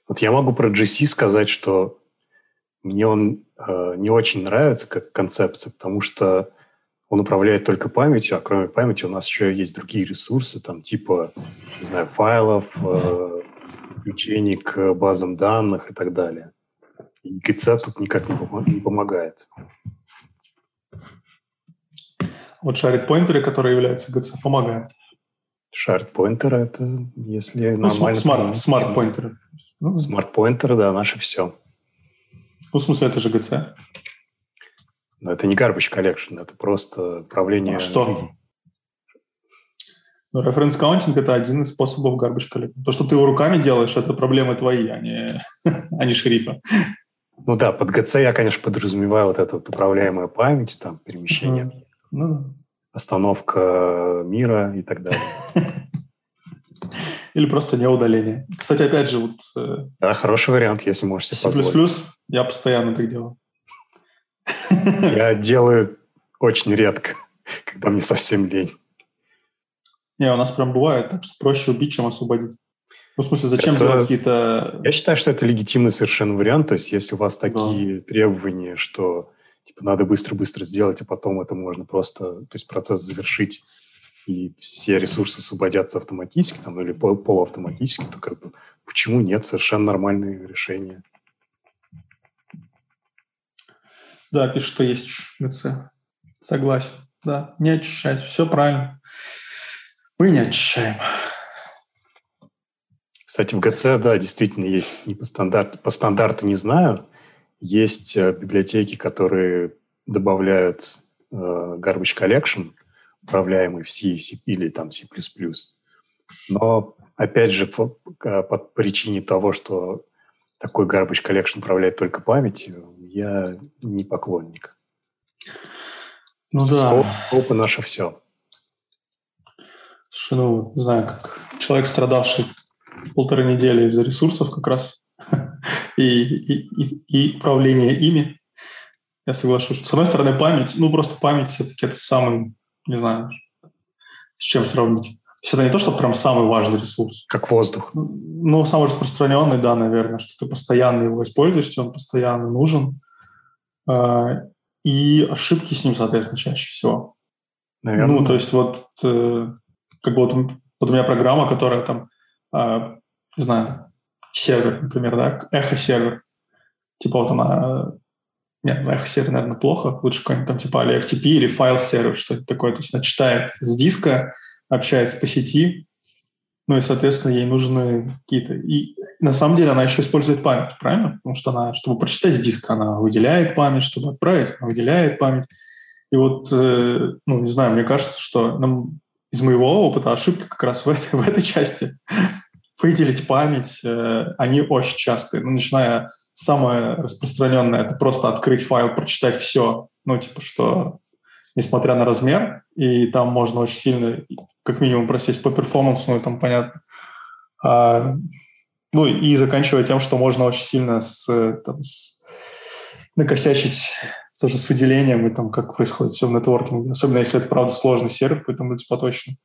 Speaker 1: вот я могу про GC сказать, что мне он э, не очень нравится как концепция, потому что он управляет только памятью, а кроме памяти у нас еще есть другие ресурсы, там типа, не знаю, файлов, э, включений к базам данных и так далее. И GC тут никак не, пом- не помогает.
Speaker 2: Вот шарит поинтеры, которые являются GC, помогают.
Speaker 1: Шарт-поинтеры — это если
Speaker 2: ну, нормально... Смарт, смарт-поинтеры.
Speaker 1: Ну, смарт-поинтеры, да, наши все.
Speaker 2: Ну, в смысле, это же GC?
Speaker 1: Но это не garbage collection, это просто управление... А
Speaker 2: что? Ну, reference counting – это один из способов garbage collection. То, что ты его руками делаешь, это проблемы твои, а не, а не шерифа.
Speaker 1: Ну да, под GC я, конечно, подразумеваю вот эту вот управляемая память, там, перемещение. Mm. Ну да остановка мира и так далее.
Speaker 2: Или просто неудаление. Кстати, опять же, вот...
Speaker 1: Э, да, хороший вариант, если можешь себе позволить.
Speaker 2: я постоянно так делаю.
Speaker 1: Я делаю очень редко, когда мне совсем лень.
Speaker 2: Не, у нас прям бывает так, что проще убить, чем освободить. Ну, в смысле, зачем это... делать какие-то...
Speaker 1: Я считаю, что это легитимный совершенно вариант. То есть, если у вас такие да. требования, что типа надо быстро-быстро сделать, а потом это можно просто, то есть процесс завершить, и все ресурсы освободятся автоматически, там, или пол полуавтоматически, то как бы почему нет? Совершенно нормальные решения.
Speaker 2: Да, пишет, что есть GC. Согласен. Да, не очищать. Все правильно. Мы не очищаем.
Speaker 1: Кстати, в ГЦ, да, действительно есть не по стандарту. По стандарту не знаю, есть э, библиотеки, которые добавляют э, garbage collection, управляемый в C, C или там C++. Но, опять же, по, по причине того, что такой garbage collection управляет только памятью, я не поклонник.
Speaker 2: Ну да.
Speaker 1: Скопы наше все.
Speaker 2: Ну, не знаю, как человек, страдавший полторы недели из-за ресурсов как раз и, и, и, и управление ими. Я соглашусь. С одной стороны, память, ну, просто память все-таки это самый, не знаю, с чем сравнить. То это не то, что прям самый важный ресурс.
Speaker 1: Как воздух.
Speaker 2: Ну, самый распространенный, да, наверное, что ты постоянно его используешь, он постоянно нужен. А, и ошибки с ним, соответственно, чаще всего. Наверное. Ну, то есть вот э, как бы вот, вот у меня программа, которая там, э, не знаю, сервер, например, да, эхо-сервер. Типа вот она... Нет, ну, эхо-сервер, наверное, плохо. Лучше какой-нибудь там типа или FTP, или файл-сервер, что-то такое. То есть она читает с диска, общается по сети, ну и, соответственно, ей нужны какие-то... И на самом деле она еще использует память, правильно? Потому что она, чтобы прочитать с диска, она выделяет память, чтобы отправить, она выделяет память. И вот, э, ну, не знаю, мне кажется, что нам из моего опыта ошибки как раз в этой, в этой части. Выделить память, э, они очень частые. Ну, начиная самое распространенное, это просто открыть файл, прочитать все. Ну, типа, что несмотря на размер, и там можно очень сильно, как минимум, просесть по перформансу, ну, там понятно. А, ну, и заканчивая тем, что можно очень сильно с, там, с, накосячить тоже с выделением и там, как происходит все в нетворкинге. Особенно если это, правда, сложный сервер, поэтому мультипоточный.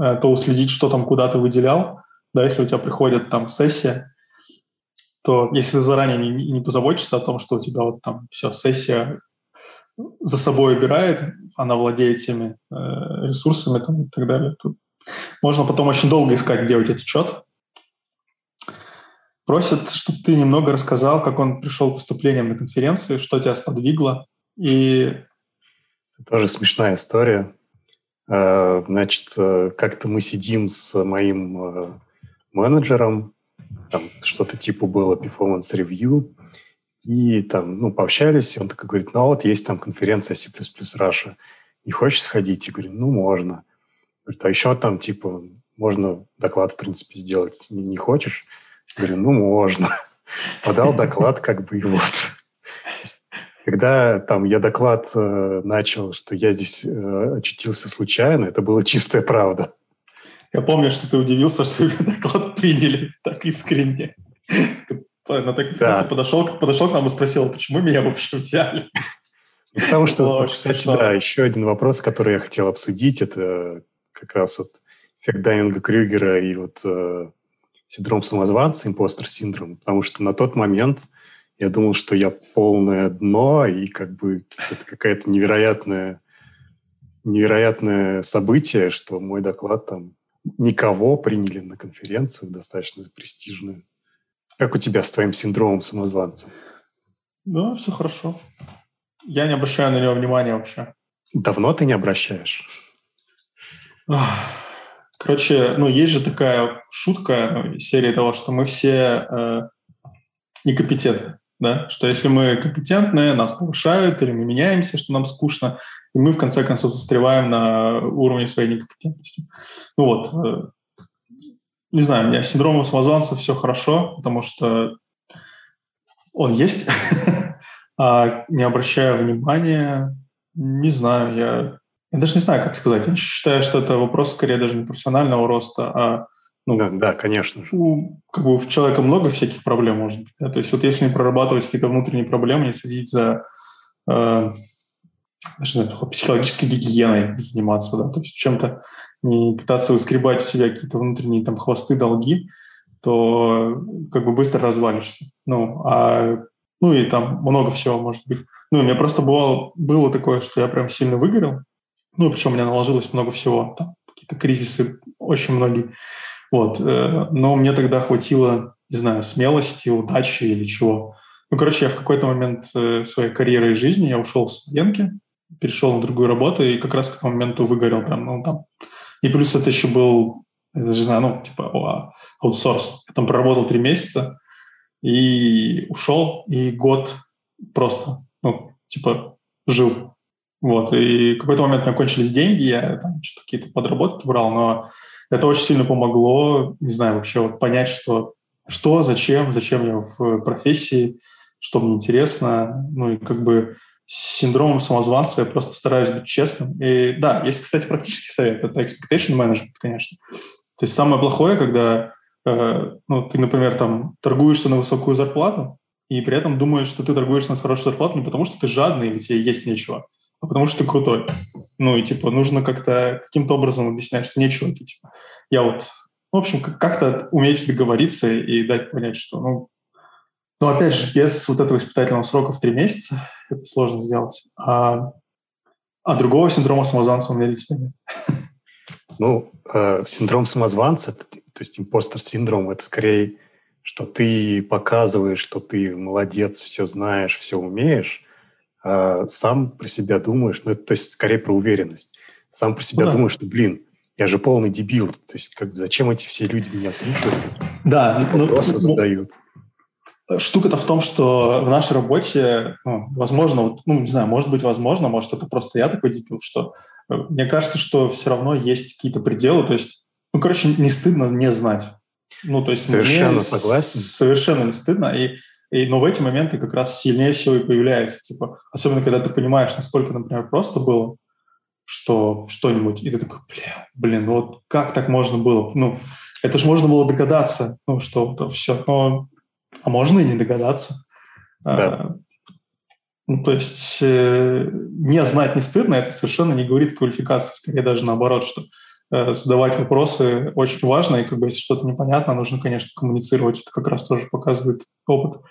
Speaker 2: Э, то уследить, что там куда то выделял. Да, если у тебя приходит там сессия, то если ты заранее не, не позаботишься о том, что у тебя вот там все, сессия за собой убирает, она владеет всеми э, ресурсами там, и так далее, то можно потом очень долго искать, где у тебя течет. Просят, чтобы ты немного рассказал, как он пришел к поступлениям на конференции, что тебя сподвигло. И...
Speaker 1: Тоже смешная история. Э, значит, э, как-то мы сидим с моим э, менеджером, там что-то типа было performance review, и там, ну, пообщались, и он такой говорит, ну, а вот есть там конференция C++ Russia, не хочешь сходить? Я говорю, ну, можно. Говорит, а еще там, типа, можно доклад, в принципе, сделать. Не, не хочешь? Говорю, ну, можно. Подал доклад, как бы, и вот. Когда там я доклад э, начал, что я здесь э, очутился случайно, это была чистая правда.
Speaker 2: Я помню, что ты удивился, что доклад приняли так искренне. На так да. подошел, подошел к нам и спросил, почему меня вообще взяли.
Speaker 1: Потому что, кстати, да, еще один вопрос, который я хотел обсудить, это как раз вот эффект Дайнинга Крюгера и вот э, синдром самозванца, импостер синдром, потому что на тот момент я думал, что я полное дно, и как бы это какая-то невероятная, невероятное событие, что мой доклад там никого приняли на конференцию достаточно престижную. Как у тебя с твоим синдромом самозванца?
Speaker 2: Да, все хорошо. Я не обращаю на него внимания вообще.
Speaker 1: Давно ты не обращаешь?
Speaker 2: Короче, ну, есть же такая шутка ну, серии того, что мы все э, некомпетентны, да, что если мы компетентны, нас повышают, или мы меняемся, что нам скучно, и мы, в конце концов, застреваем на уровне своей некомпетентности. Ну вот, э, не знаю, у меня с синдромом самозванца все хорошо, потому что он есть, а не обращая внимания, не знаю, я я даже не знаю, как сказать. Я считаю, что это вопрос скорее даже не профессионального роста, а
Speaker 1: ну, да, да, конечно же.
Speaker 2: У, как бы у человека много всяких проблем может быть. Да? То есть вот если не прорабатывать какие-то внутренние проблемы, не следить за э, даже, не знаю, психологической гигиеной заниматься, да, то есть чем-то не пытаться выскребать у себя какие-то внутренние там хвосты, долги, то как бы быстро развалишься. Ну, а ну и там много всего может быть. Ну, у меня просто бывало, было такое, что я прям сильно выгорел, ну, причем у меня наложилось много всего, там, какие-то кризисы, очень многие. Вот. Э, но мне тогда хватило, не знаю, смелости, удачи или чего. Ну, короче, я в какой-то момент э, своей карьеры и жизни я ушел с Янки, перешел на другую работу и как раз к тому моменту выгорел прям, ну, там. И плюс это еще был, я даже знаю, ну, типа аутсорс. Я там проработал три месяца и ушел, и год просто, ну, типа, жил вот, и в какой-то момент у меня кончились деньги, я там что-то какие-то подработки брал, но это очень сильно помогло, не знаю, вообще вот понять, что, что, зачем, зачем я в профессии, что мне интересно, ну и как бы с синдромом самозванца я просто стараюсь быть честным. И да, есть, кстати, практический совет, это expectation management, конечно. То есть самое плохое, когда э, ну, ты, например, там торгуешься на высокую зарплату, и при этом думаешь, что ты торгуешься на хорошую зарплату не потому, что ты жадный, ведь тебе есть нечего, а потому что ты крутой. Ну и типа нужно как-то каким-то образом объяснять, что нечего. Ты, типа, я вот, в общем, как-то уметь договориться и дать понять, что, ну, но опять же, без вот этого испытательного срока в три месяца это сложно сделать. А, а другого синдрома самозванца у меня для тебя нет.
Speaker 1: Ну, э, синдром самозванца, то есть импостер-синдром, это скорее, что ты показываешь, что ты молодец, все знаешь, все умеешь, а сам про себя думаешь, ну, это, то есть скорее про уверенность. Сам про себя ну, да. думаешь, что, блин, я же полный дебил. То есть как, зачем эти все люди меня слушают?
Speaker 2: Да.
Speaker 1: Вопросы ну, задают.
Speaker 2: Штука-то в том, что в нашей работе, ну, возможно, вот, ну, не знаю, может быть, возможно, может, это просто я такой дебил, что э, мне кажется, что все равно есть какие-то пределы, то есть, ну, короче, не стыдно не знать. Ну, то есть
Speaker 1: совершенно мне согласен.
Speaker 2: Совершенно не стыдно, и, и, но в эти моменты как раз сильнее всего и появляется, типа, особенно когда ты понимаешь, насколько, например, просто было, что что-нибудь, и ты такой, бля, блин, ну вот как так можно было? Ну, это же можно было догадаться, ну, что это все. Но а можно и не догадаться.
Speaker 1: Да. А,
Speaker 2: ну, то есть э, не знать не стыдно, это совершенно не говорит квалификации, скорее даже наоборот, что задавать вопросы очень важно, и как бы если что-то непонятно, нужно, конечно, коммуницировать. Это как раз тоже показывает опыт.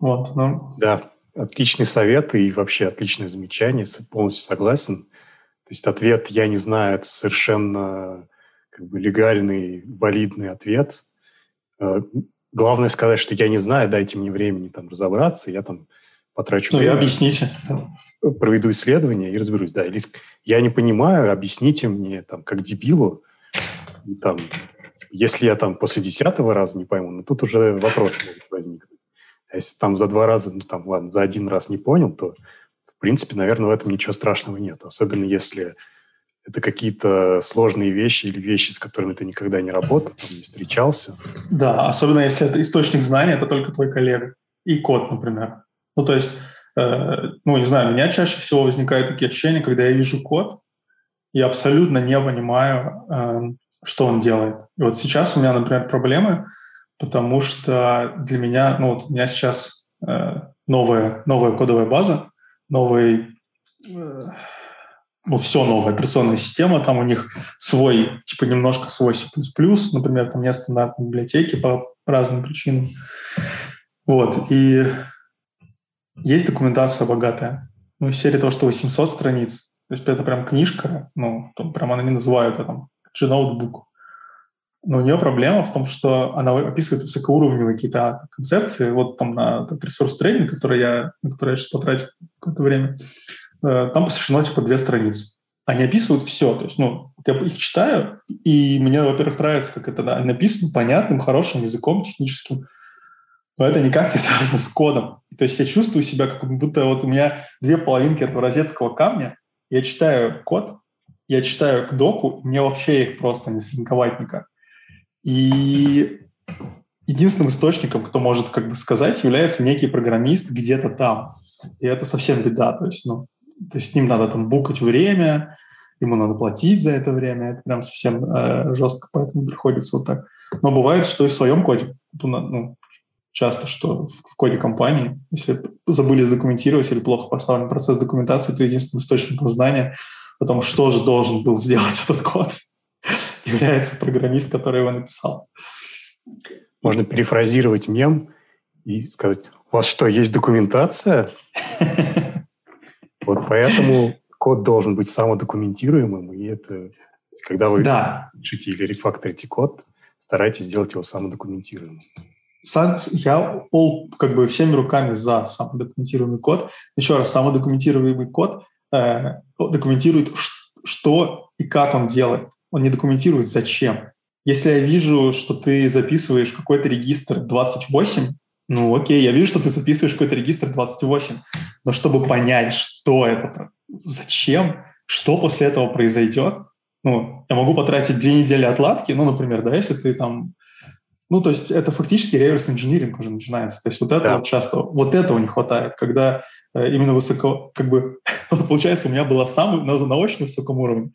Speaker 2: Вот,
Speaker 1: ну. Да, отличный совет и вообще отличное замечание, полностью согласен. То есть ответ «я не знаю» — это совершенно как бы легальный, валидный ответ. Э, Главное сказать, что я не знаю, дайте мне времени там разобраться, я там потрачу
Speaker 2: ну,
Speaker 1: время.
Speaker 2: объясните.
Speaker 1: Проведу исследование и разберусь. Да, или я не понимаю, объясните мне там как дебилу. И, там, если я там после десятого раза не пойму, ну тут уже вопрос может возникнуть. А если там за два раза, ну там ладно, за один раз не понял, то в принципе, наверное, в этом ничего страшного нет. Особенно если это какие-то сложные вещи или вещи, с которыми ты никогда не работал, там, не встречался.
Speaker 2: Да, особенно если это источник знания, это только твой коллега. И код, например. Ну, то есть, э, ну, не знаю, у меня чаще всего возникают такие ощущения, когда я вижу код, я абсолютно не понимаю, э, что он делает. И вот сейчас у меня, например, проблемы, потому что для меня, ну, вот у меня сейчас э, новая, новая кодовая база, новый... Э, ну, все новая операционная система, там у них свой, типа немножко свой C++, например, там нет стандартной библиотеки по разным причинам. Вот, и есть документация богатая. Ну, из серии того, что 800 страниц, то есть это прям книжка, ну, там прям она не называют это там G-ноутбук. Но у нее проблема в том, что она описывает высокоуровневые какие-то концепции. Вот там на этот ресурс трейдинг, который я, на который я сейчас потратил какое-то время, Э, там посвящено типа две страницы. Они описывают все. То есть, ну, я их читаю, и мне, во-первых, нравится, как это написано понятным, хорошим языком, техническим. Но это никак не связано с кодом. То есть я чувствую себя, как будто вот у меня две половинки этого розетского камня. Я читаю код, я читаю к доку, мне вообще их просто не слинковать никак. И единственным источником, кто может как бы сказать, является некий программист где-то там. И это совсем беда. То есть, ну, то есть с ним надо там букать время, ему надо платить за это время, это прям совсем э, жестко, поэтому приходится вот так. Но бывает, что и в своем коде, ну, часто, что в, коде компании, если забыли задокументировать или плохо поставлен процесс документации, то единственным источником знания о том, что же должен был сделать этот код, является программист, который его написал.
Speaker 1: Можно перефразировать мем и сказать, у вас что, есть документация? Вот поэтому код должен быть самодокументируемым, и это, когда вы пишете или рефакторите код, старайтесь сделать его самодокументируемым.
Speaker 2: Я пол, как бы всеми руками за самодокументируемый код. Еще раз, самодокументируемый код э, документирует, что и как он делает. Он не документирует, зачем. Если я вижу, что ты записываешь какой-то регистр 28, ну, окей, я вижу, что ты записываешь какой-то регистр 28, но чтобы понять, что это, зачем, что после этого произойдет, ну, я могу потратить две недели отладки, ну, например, да, если ты там... Ну, то есть это фактически реверс-инжиниринг уже начинается. То есть вот этого да. часто, вот этого не хватает, когда э, именно высоко, как бы, вот получается, у меня было самый, на, на очень высоком уровне.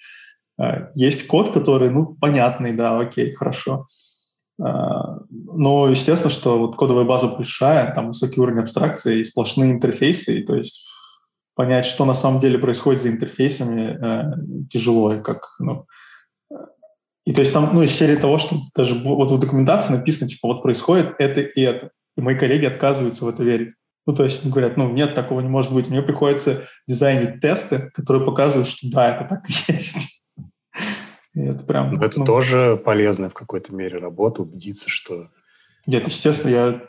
Speaker 2: Э, есть код, который, ну, понятный, да, окей, хорошо. А, но, естественно, что вот кодовая база большая, там высокий уровень абстракции и сплошные интерфейсы, и, то есть понять, что на самом деле происходит за интерфейсами, э, тяжело, и как, ну, и то есть там, ну, из серии того, что даже вот в документации написано, типа, вот происходит это и это. И мои коллеги отказываются в это верить. Ну, то есть говорят, ну, нет, такого не может быть. Мне приходится дизайнить тесты, которые показывают, что да, это так и есть.
Speaker 1: И это прям... Но это ну, тоже полезная в какой-то мере работа, убедиться, что...
Speaker 2: Нет, естественно, я...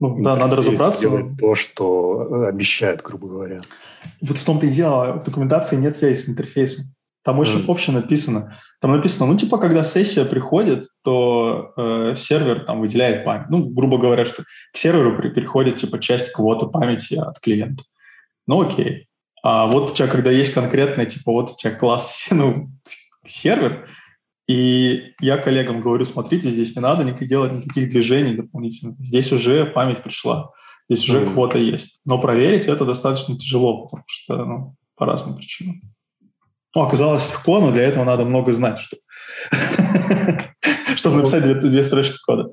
Speaker 2: Ну, да, надо разобраться.
Speaker 1: Делать то, что обещает, грубо говоря.
Speaker 2: Вот в том-то и дело. В документации нет связи с интерфейсом. Там очень mm. общее написано. Там написано, ну, типа, когда сессия приходит, то э, сервер там выделяет память. Ну, грубо говоря, что к серверу при, переходит, типа, часть квоты памяти от клиента. Ну, окей. А вот у тебя, когда есть конкретный, типа, вот у тебя класс, ну, сервер, и я коллегам говорю, смотрите, здесь не надо никак делать никаких движений дополнительных. Здесь уже память пришла, здесь уже mm. квота есть. Но проверить это достаточно тяжело, потому что, ну, по разным причинам. Ну, оказалось легко, но для этого надо много знать, что... чтобы написать две, две строчки кода.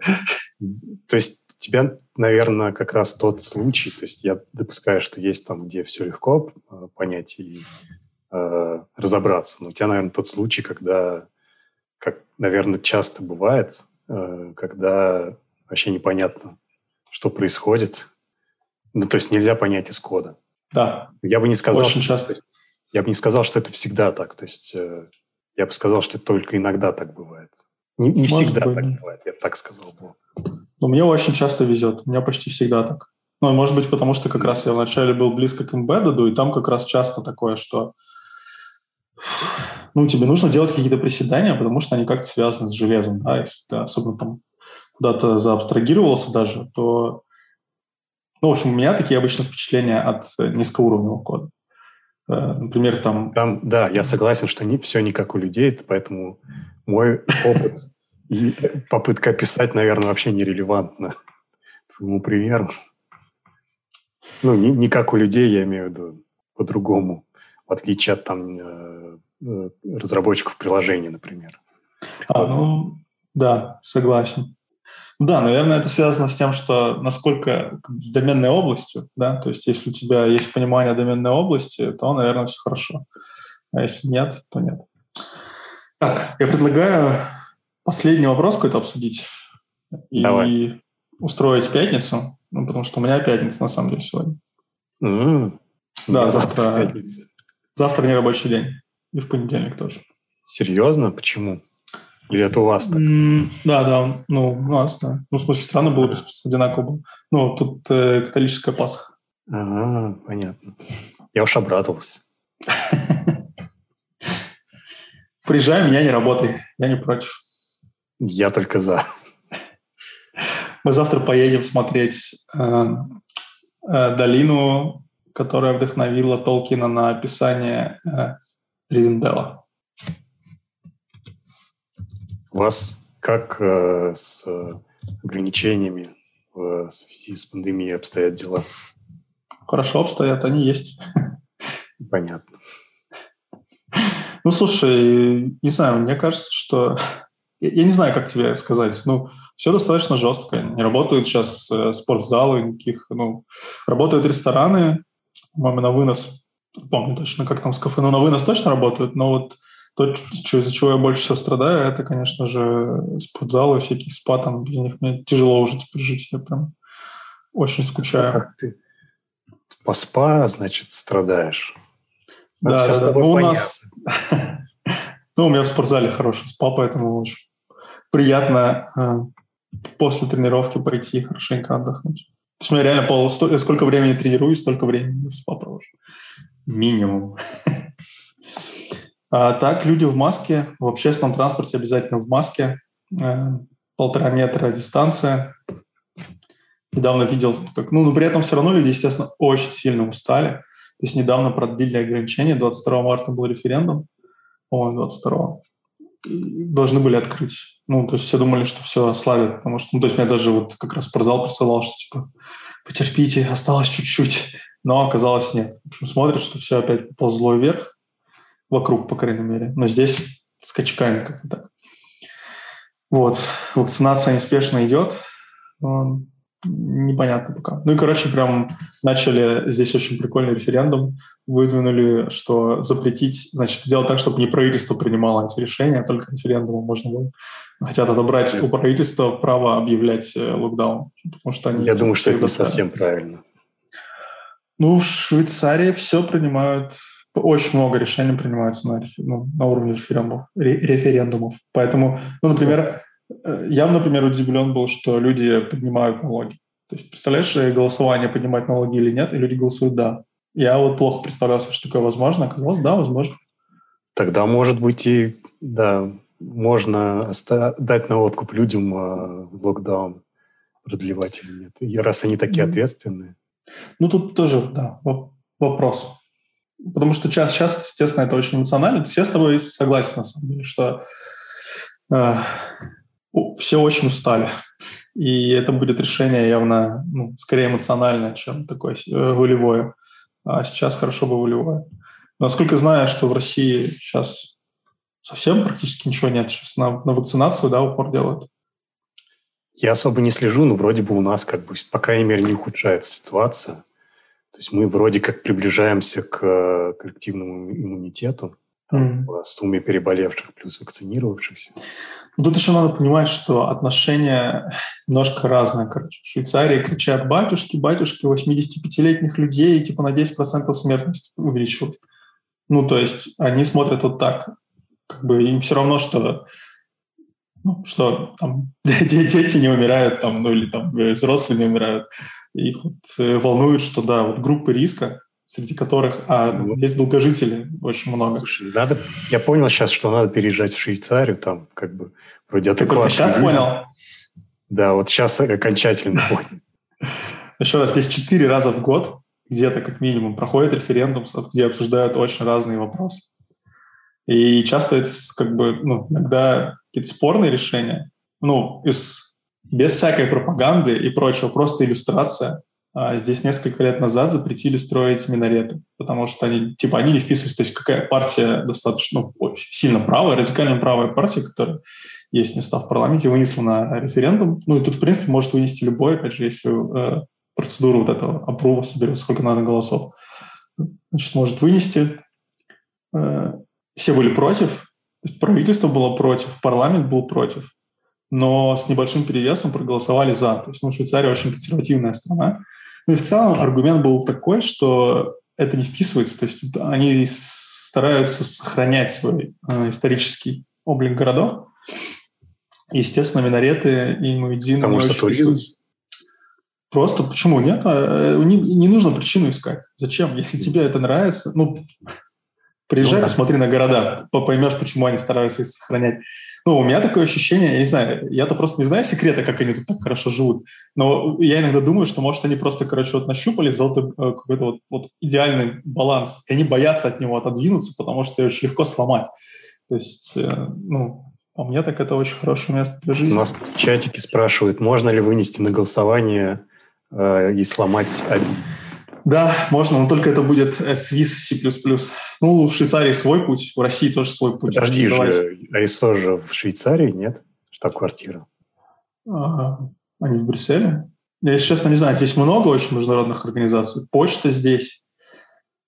Speaker 1: То есть тебя, наверное, как раз тот случай, то есть я допускаю, что есть там, где все легко э, понять и э, разобраться, но у тебя, наверное, тот случай, когда, как, наверное, часто бывает, э, когда вообще непонятно, что происходит. Ну, то есть нельзя понять из кода.
Speaker 2: Да.
Speaker 1: Я бы не сказал,
Speaker 2: Очень часто. Что,
Speaker 1: я бы не сказал, что это всегда так. То есть э, я бы сказал, что это только иногда так бывает. Не, не всегда быть. так бывает, я бы так сказал бы.
Speaker 2: Но мне очень часто везет. У меня почти всегда так. Ну, может быть, потому что как раз я вначале был близко к embedded, и там как раз часто такое, что ну, тебе нужно делать какие-то приседания, потому что они как-то связаны с железом, да, если ты особенно там куда-то заабстрагировался даже, то, ну, в общем, у меня такие обычно впечатления от низкоуровневого кода. Э, например, там...
Speaker 1: там... Да, я согласен, что не, все не как у людей, поэтому мой опыт и попытка описать, наверное, вообще нерелевантна твоему примеру. Ну, не, не как у людей, я имею в виду по-другому, в отличие от там э, э, разработчиков приложений, например.
Speaker 2: А, ну, да, согласен. Да, наверное, это связано с тем, что насколько с доменной областью, да, то есть если у тебя есть понимание доменной области, то, наверное, все хорошо. А если нет, то нет. Так, я предлагаю последний вопрос какой-то обсудить и Давай. устроить пятницу, ну, потому что у меня пятница, на самом деле, сегодня. Mm-hmm. Да, завтра, завтра не рабочий день. И в понедельник тоже.
Speaker 1: Серьезно? Почему? Или это у вас так?
Speaker 2: да, да, ну, у нас, да. Ну, в смысле, странно было бы, одинаково было. Ну, тут э, католическая Пасха.
Speaker 1: А, понятно. Я уж обрадовался.
Speaker 2: Приезжай, меня не работай. Я не против.
Speaker 1: Я только за.
Speaker 2: Мы завтра поедем смотреть э, э, долину, которая вдохновила Толкина на описание э, Ривенделла.
Speaker 1: У вас как э, с ограничениями в связи с пандемией обстоят дела?
Speaker 2: Хорошо обстоят, они есть.
Speaker 1: Понятно.
Speaker 2: Ну, слушай, не знаю, мне кажется, что... Я не знаю, как тебе сказать. Ну, все достаточно жестко. Не работают сейчас э, спортзалы никаких. Ну, работают рестораны, по-моему, на вынос. Помню точно, как там с кафе. Ну, на вынос точно работают, но вот то, из-за чего я больше всего страдаю, это, конечно же, спортзалы, всякие спа, там, без них мне тяжело уже теперь жить, я прям очень скучаю. Как ты
Speaker 1: по спа, значит, страдаешь?
Speaker 2: Ну, да, да, да. Ну, у нас... ну, у меня в спортзале хороший спа, поэтому очень приятно э, после тренировки пойти хорошенько отдохнуть. То есть у меня реально пол... сколько времени тренируюсь, столько времени в спа провожу. Минимум. А так, люди в маске, в общественном транспорте обязательно в маске, э, полтора метра дистанция. Недавно видел, как, ну, но при этом все равно люди, естественно, очень сильно устали. То есть недавно продлили ограничения, 22 марта был референдум, по-моему, 22 должны были открыть. Ну, то есть все думали, что все ослабят, потому что, ну, то есть меня даже вот как раз спортзал присылал, что типа потерпите, осталось чуть-чуть, но оказалось нет. В общем, смотрят, что все опять ползло вверх, вокруг, по крайней мере. Но здесь скачками как-то так. Вот, вакцинация неспешно идет. Непонятно пока. Ну и, короче, прям начали здесь очень прикольный референдум. Выдвинули, что запретить, значит, сделать так, чтобы не правительство принимало эти решения, а только референдумом можно было. Хотят отобрать у правительства право объявлять э, локдаун. Потому что они
Speaker 1: Я думаю, что это не совсем правильно.
Speaker 2: Ну, в Швейцарии все принимают, очень много решений принимается на, ну, на уровне референдумов, референдумов. Поэтому, ну, например, Э, я, например, удивлен был, что люди поднимают налоги. То есть, представляешь, голосование поднимать налоги или нет, и люди голосуют «да». Я вот плохо представлял, что такое возможно. Оказалось, да, возможно.
Speaker 1: Тогда, может быть, и, да, можно дать на откуп людям э, локдаун продлевать или нет, и раз они такие mm-hmm. ответственные.
Speaker 2: Ну, тут тоже, да, вопрос. Потому что сейчас, сейчас, естественно, это очень эмоционально. Я с тобой согласен, на самом деле, что э, все очень устали. И это будет решение явно ну, скорее эмоциональное, чем такое э, волевое. А сейчас хорошо бы волевое. Насколько знаю, что в России сейчас совсем практически ничего нет. Сейчас на, на вакцинацию да, упор делают.
Speaker 1: Я особо не слежу, но вроде бы у нас, как бы, по крайней мере, не ухудшается ситуация. То есть мы вроде как приближаемся к э, коллективному иммунитету, там, mm. с сумме переболевших плюс вакцинировавшихся.
Speaker 2: Тут еще надо понимать, что отношения немножко разные. Короче, в Швейцарии кричат «батюшки, батюшки» 85-летних людей, типа на 10% смертность увеличилась. Ну, то есть они смотрят вот так. Как бы им все равно, что ну, что там дети не умирают, там, ну или там взрослые не умирают. Их вот э, волнует, что да, вот группы риска, среди которых а, ну, есть долгожители очень много.
Speaker 1: Слушай, надо, я понял сейчас, что надо переезжать в Швейцарию, там как бы вроде
Speaker 2: Ты только сейчас понял?
Speaker 1: Да, вот сейчас окончательно понял.
Speaker 2: Еще раз, здесь четыре раза в год где-то как минимум проходит референдум, где обсуждают очень разные вопросы. И часто это как бы, ну, иногда какие-то спорные решения, ну, из, без всякой пропаганды и прочего, просто иллюстрация – а здесь несколько лет назад запретили строить минареты, потому что они, типа, они не вписываются. То есть какая партия достаточно ну, сильно правая, радикально правая партия, которая есть места в парламенте, вынесла на референдум. Ну и тут, в принципе, может вынести любой, опять же, если э, процедура вот этого опрува соберет, сколько надо голосов. Значит, может вынести. Э, все были против, правительство было против, парламент был против, но с небольшим перевесом проголосовали за. То есть, ну, Швейцария очень консервативная страна, ну и в целом аргумент был такой, что это не вписывается, то есть они стараются сохранять свой э, исторический облик городов. Естественно, минареты и Муэдзин
Speaker 1: Потому что туризм.
Speaker 2: Просто почему нет? А, э, не, не нужно причину искать. Зачем? Если тебе это нравится, ну, приезжай, ну, да. посмотри на города, поймешь, почему они стараются их сохранять. Ну, у меня такое ощущение, я не знаю, я-то просто не знаю секрета, как они тут так хорошо живут, но я иногда думаю, что, может, они просто, короче, вот нащупали золотой э, какой-то вот, вот идеальный баланс, и они боятся от него отодвинуться, потому что ее очень легко сломать. То есть, э, ну, по мне так это очень хорошее место для жизни.
Speaker 1: У нас в чатике спрашивают, можно ли вынести на голосование э, и сломать
Speaker 2: да, можно, но только это будет Swiss C++. Ну, в Швейцарии свой путь, в России тоже свой путь.
Speaker 1: Подожди же, ISO же в Швейцарии, нет? Штаб-квартира.
Speaker 2: А, они в Брюсселе? Я, если честно, не знаю. Здесь много очень международных организаций. Почта здесь.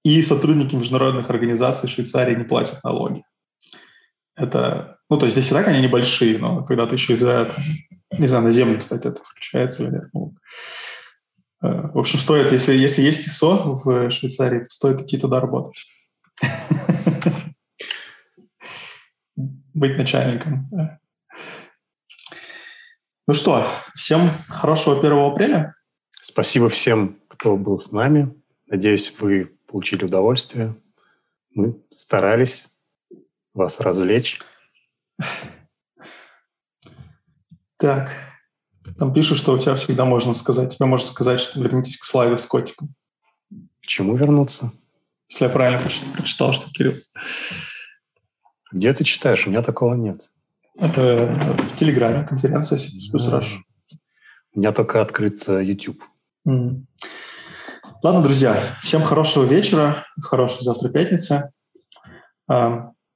Speaker 2: И сотрудники международных организаций в Швейцарии не платят налоги. Это, ну, то есть здесь и так они небольшие, но когда ты еще из-за, не знаю, на землю, кстати, это включается или нет. Э, в общем, стоит, если, если есть ИСО в Швейцарии, то стоит идти туда работать. Быть начальником. Ну что, всем хорошего 1 апреля.
Speaker 1: Спасибо всем, кто был с нами. Надеюсь, вы получили удовольствие. Мы старались вас развлечь.
Speaker 2: Так, там пишут, что у тебя всегда можно сказать. Тебе можно сказать, что вернитесь к слайду с котиком.
Speaker 1: К чему вернуться?
Speaker 2: Если я правильно прочитал, что Кирилл.
Speaker 1: Где ты читаешь? У меня такого нет.
Speaker 2: Это в Телеграме, конференция C++ Rush.
Speaker 1: У меня только открыт э, YouTube.
Speaker 2: Mm. Ладно, друзья, всем хорошего вечера, хорошей завтра пятница.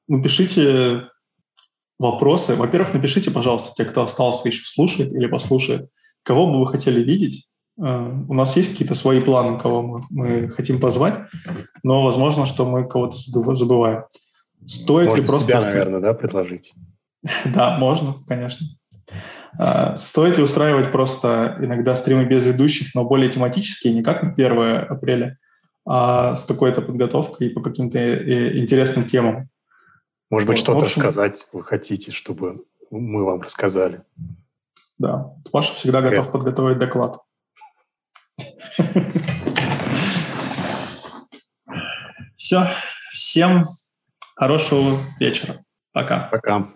Speaker 2: Напишите вопросы. Во-первых, напишите, пожалуйста, те, кто остался еще слушает или послушает, кого бы вы хотели видеть. Э, у нас есть какие-то свои планы, кого мы, мы хотим позвать, но возможно, что мы кого-то забываем.
Speaker 1: Стоит Можно ли просто... Себя, наверное, да, предложить?
Speaker 2: да, можно, конечно. А, стоит ли устраивать просто иногда стримы без ведущих, но более тематические, не как на 1 апреля, а с какой-то подготовкой по каким-то э, интересным темам?
Speaker 1: Может быть, вот, что-то общем, рассказать вы хотите, чтобы мы вам рассказали?
Speaker 2: Да, Паша всегда готов Привет. подготовить доклад. Все. Всем хорошего вечера. Пока.
Speaker 1: Пока.